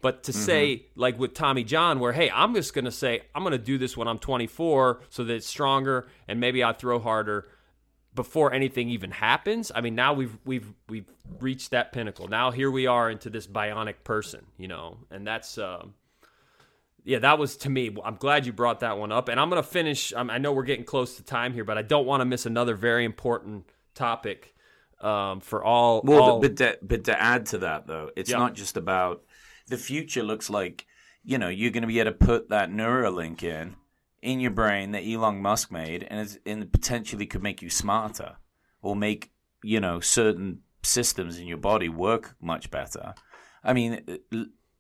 [SPEAKER 5] But to mm-hmm. say, like with Tommy John, where, hey, I'm just going to say, I'm going to do this when I'm 24 so that it's stronger and maybe I throw harder before anything even happens. I mean, now we've we've we've reached that pinnacle. Now here we are into this bionic person, you know, and that's uh, yeah, that was to me. I'm glad you brought that one up, and I'm gonna finish. Um, I know we're getting close to time here, but I don't want to miss another very important topic um, for all.
[SPEAKER 4] Well,
[SPEAKER 5] all...
[SPEAKER 4] but to, but to add to that though, it's not just about the future. Looks like you know you're going to be able to put that Neuralink in in your brain that Elon Musk made, and, and potentially could make you smarter or make you know certain systems in your body work much better. I mean,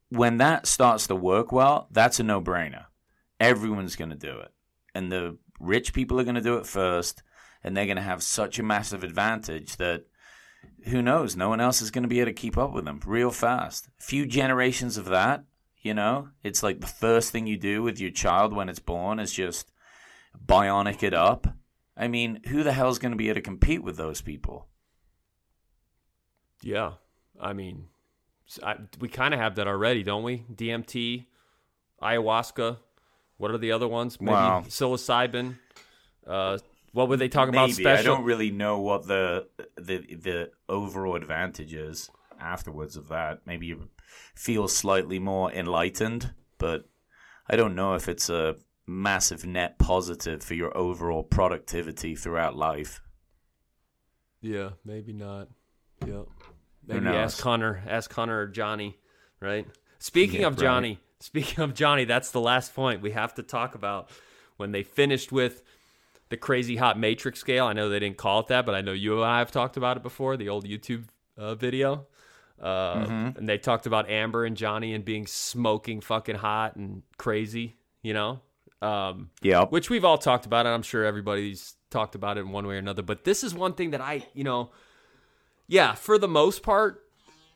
[SPEAKER 4] when that starts to work well, that's a no-brainer. Everyone's going to do it, and the rich people are going to do it first, and they're going to have such a massive advantage that who knows? No one else is going to be able to keep up with them real fast. A few generations of that, you know, it's like the first thing you do with your child when it's born is just bionic it up. I mean, who the hell's going to be able to compete with those people?
[SPEAKER 5] Yeah. I mean, I, we kind of have that already, don't we? DMT, ayahuasca. What are the other ones? Maybe wow. psilocybin. Uh, What were they talking about? Special.
[SPEAKER 4] I don't really know what the the the overall advantage is afterwards of that. Maybe you feel slightly more enlightened, but I don't know if it's a massive net positive for your overall productivity throughout life.
[SPEAKER 5] Yeah, maybe not. Yep. Maybe ask Connor, ask Connor or Johnny, right? Speaking
[SPEAKER 4] Yeah,
[SPEAKER 5] of
[SPEAKER 4] right.
[SPEAKER 5] Johnny, speaking of Johnny, that's the last point we have to talk about when they finished with the crazy hot matrix scale. I know they didn't call it that, but I know you and I have talked about it before, the old YouTube uh, video. Uh,
[SPEAKER 4] Mm-hmm.
[SPEAKER 5] And they talked about Amber and Johnny and being smoking fucking hot and crazy, you know? Um,
[SPEAKER 4] Yep.
[SPEAKER 5] which we've all talked about, and I'm sure everybody's talked about it in one way or another. But this is one thing that I, you know, yeah, for the most part,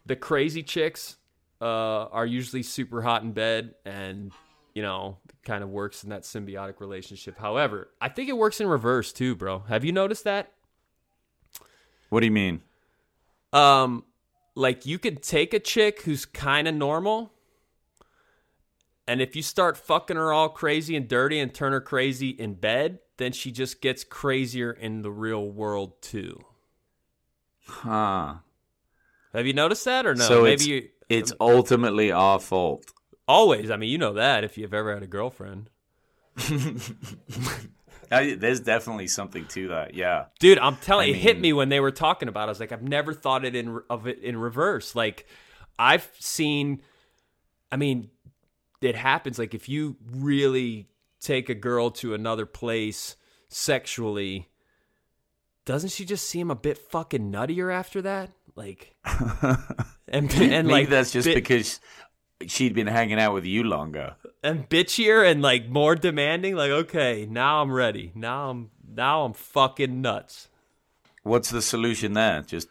[SPEAKER 5] the crazy chicks uh, are usually super hot in bed and, you know, kind of works in that symbiotic relationship. However, I think it works in reverse too, bro. Have you noticed that?
[SPEAKER 4] What do you mean?
[SPEAKER 5] Um, like you could take a chick who's kind of normal, and if you start fucking her all crazy and dirty and turn her crazy in bed, then she just gets crazier in the real world too.
[SPEAKER 4] Huh.
[SPEAKER 5] Have you noticed that or no?
[SPEAKER 4] so
[SPEAKER 5] Maybe
[SPEAKER 4] it's,
[SPEAKER 5] you
[SPEAKER 4] it's um, ultimately our fault.
[SPEAKER 5] always. I mean, you know that if you've ever had a girlfriend,
[SPEAKER 4] I, there's definitely something to that. Yeah.
[SPEAKER 5] dude. I'm telling
[SPEAKER 4] I
[SPEAKER 5] you, it hit me when they were talking about. it. I was like, I've never thought it in of it in reverse. Like, I've seen. I mean, it happens. Like if you really take a girl to another place sexually, doesn't she just seem a bit fucking nuttier after that? Like, and and
[SPEAKER 4] Maybe
[SPEAKER 5] like
[SPEAKER 4] that's just
[SPEAKER 5] bit-
[SPEAKER 4] because she'd been hanging out with you longer.
[SPEAKER 5] and bitchier and like more demanding. Like, okay, now I'm ready. Now I'm now I'm fucking nuts.
[SPEAKER 4] What's the solution there? Just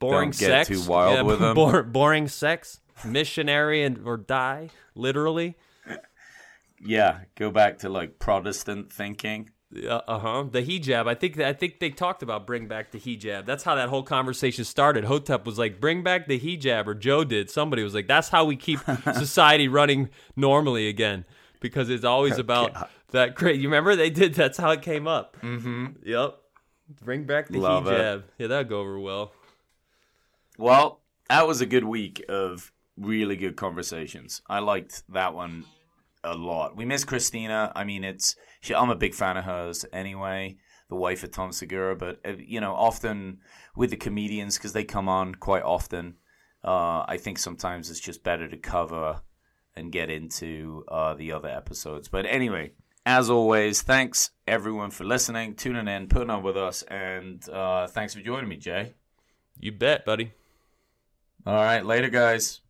[SPEAKER 5] Boring
[SPEAKER 4] Don't get
[SPEAKER 5] sex.
[SPEAKER 4] too wild with 'em.
[SPEAKER 5] bor- boring sex. Missionary and or die literally.
[SPEAKER 4] yeah, go back to like Protestant thinking.
[SPEAKER 5] Uh huh. The hijab. I think I think they talked about bring back the hijab. That's how that whole conversation started. Hotep was like, "Bring back the hijab," or Joe did. Somebody was like, "That's how we keep society running normally again," because it's always about that. Great. You remember they did. That's how it came up. Mm-hmm. Yep. Bring back the
[SPEAKER 4] Love it.
[SPEAKER 5] hijab. Yeah, that'd go over well.
[SPEAKER 4] Well, that was a good week of really good conversations. I liked that one a lot. We miss Christina. I mean, it's she, I'm a big fan of hers anyway, the wife of Tom Segura. But uh, you know, often with the comedians because they come on quite often. Uh, I think sometimes it's just better to cover and get into uh, the other episodes. But anyway, as always, thanks everyone for listening, tuning in, putting up with us, and uh, thanks for joining me, Jay.
[SPEAKER 5] You bet, buddy.
[SPEAKER 4] All right, later, guys.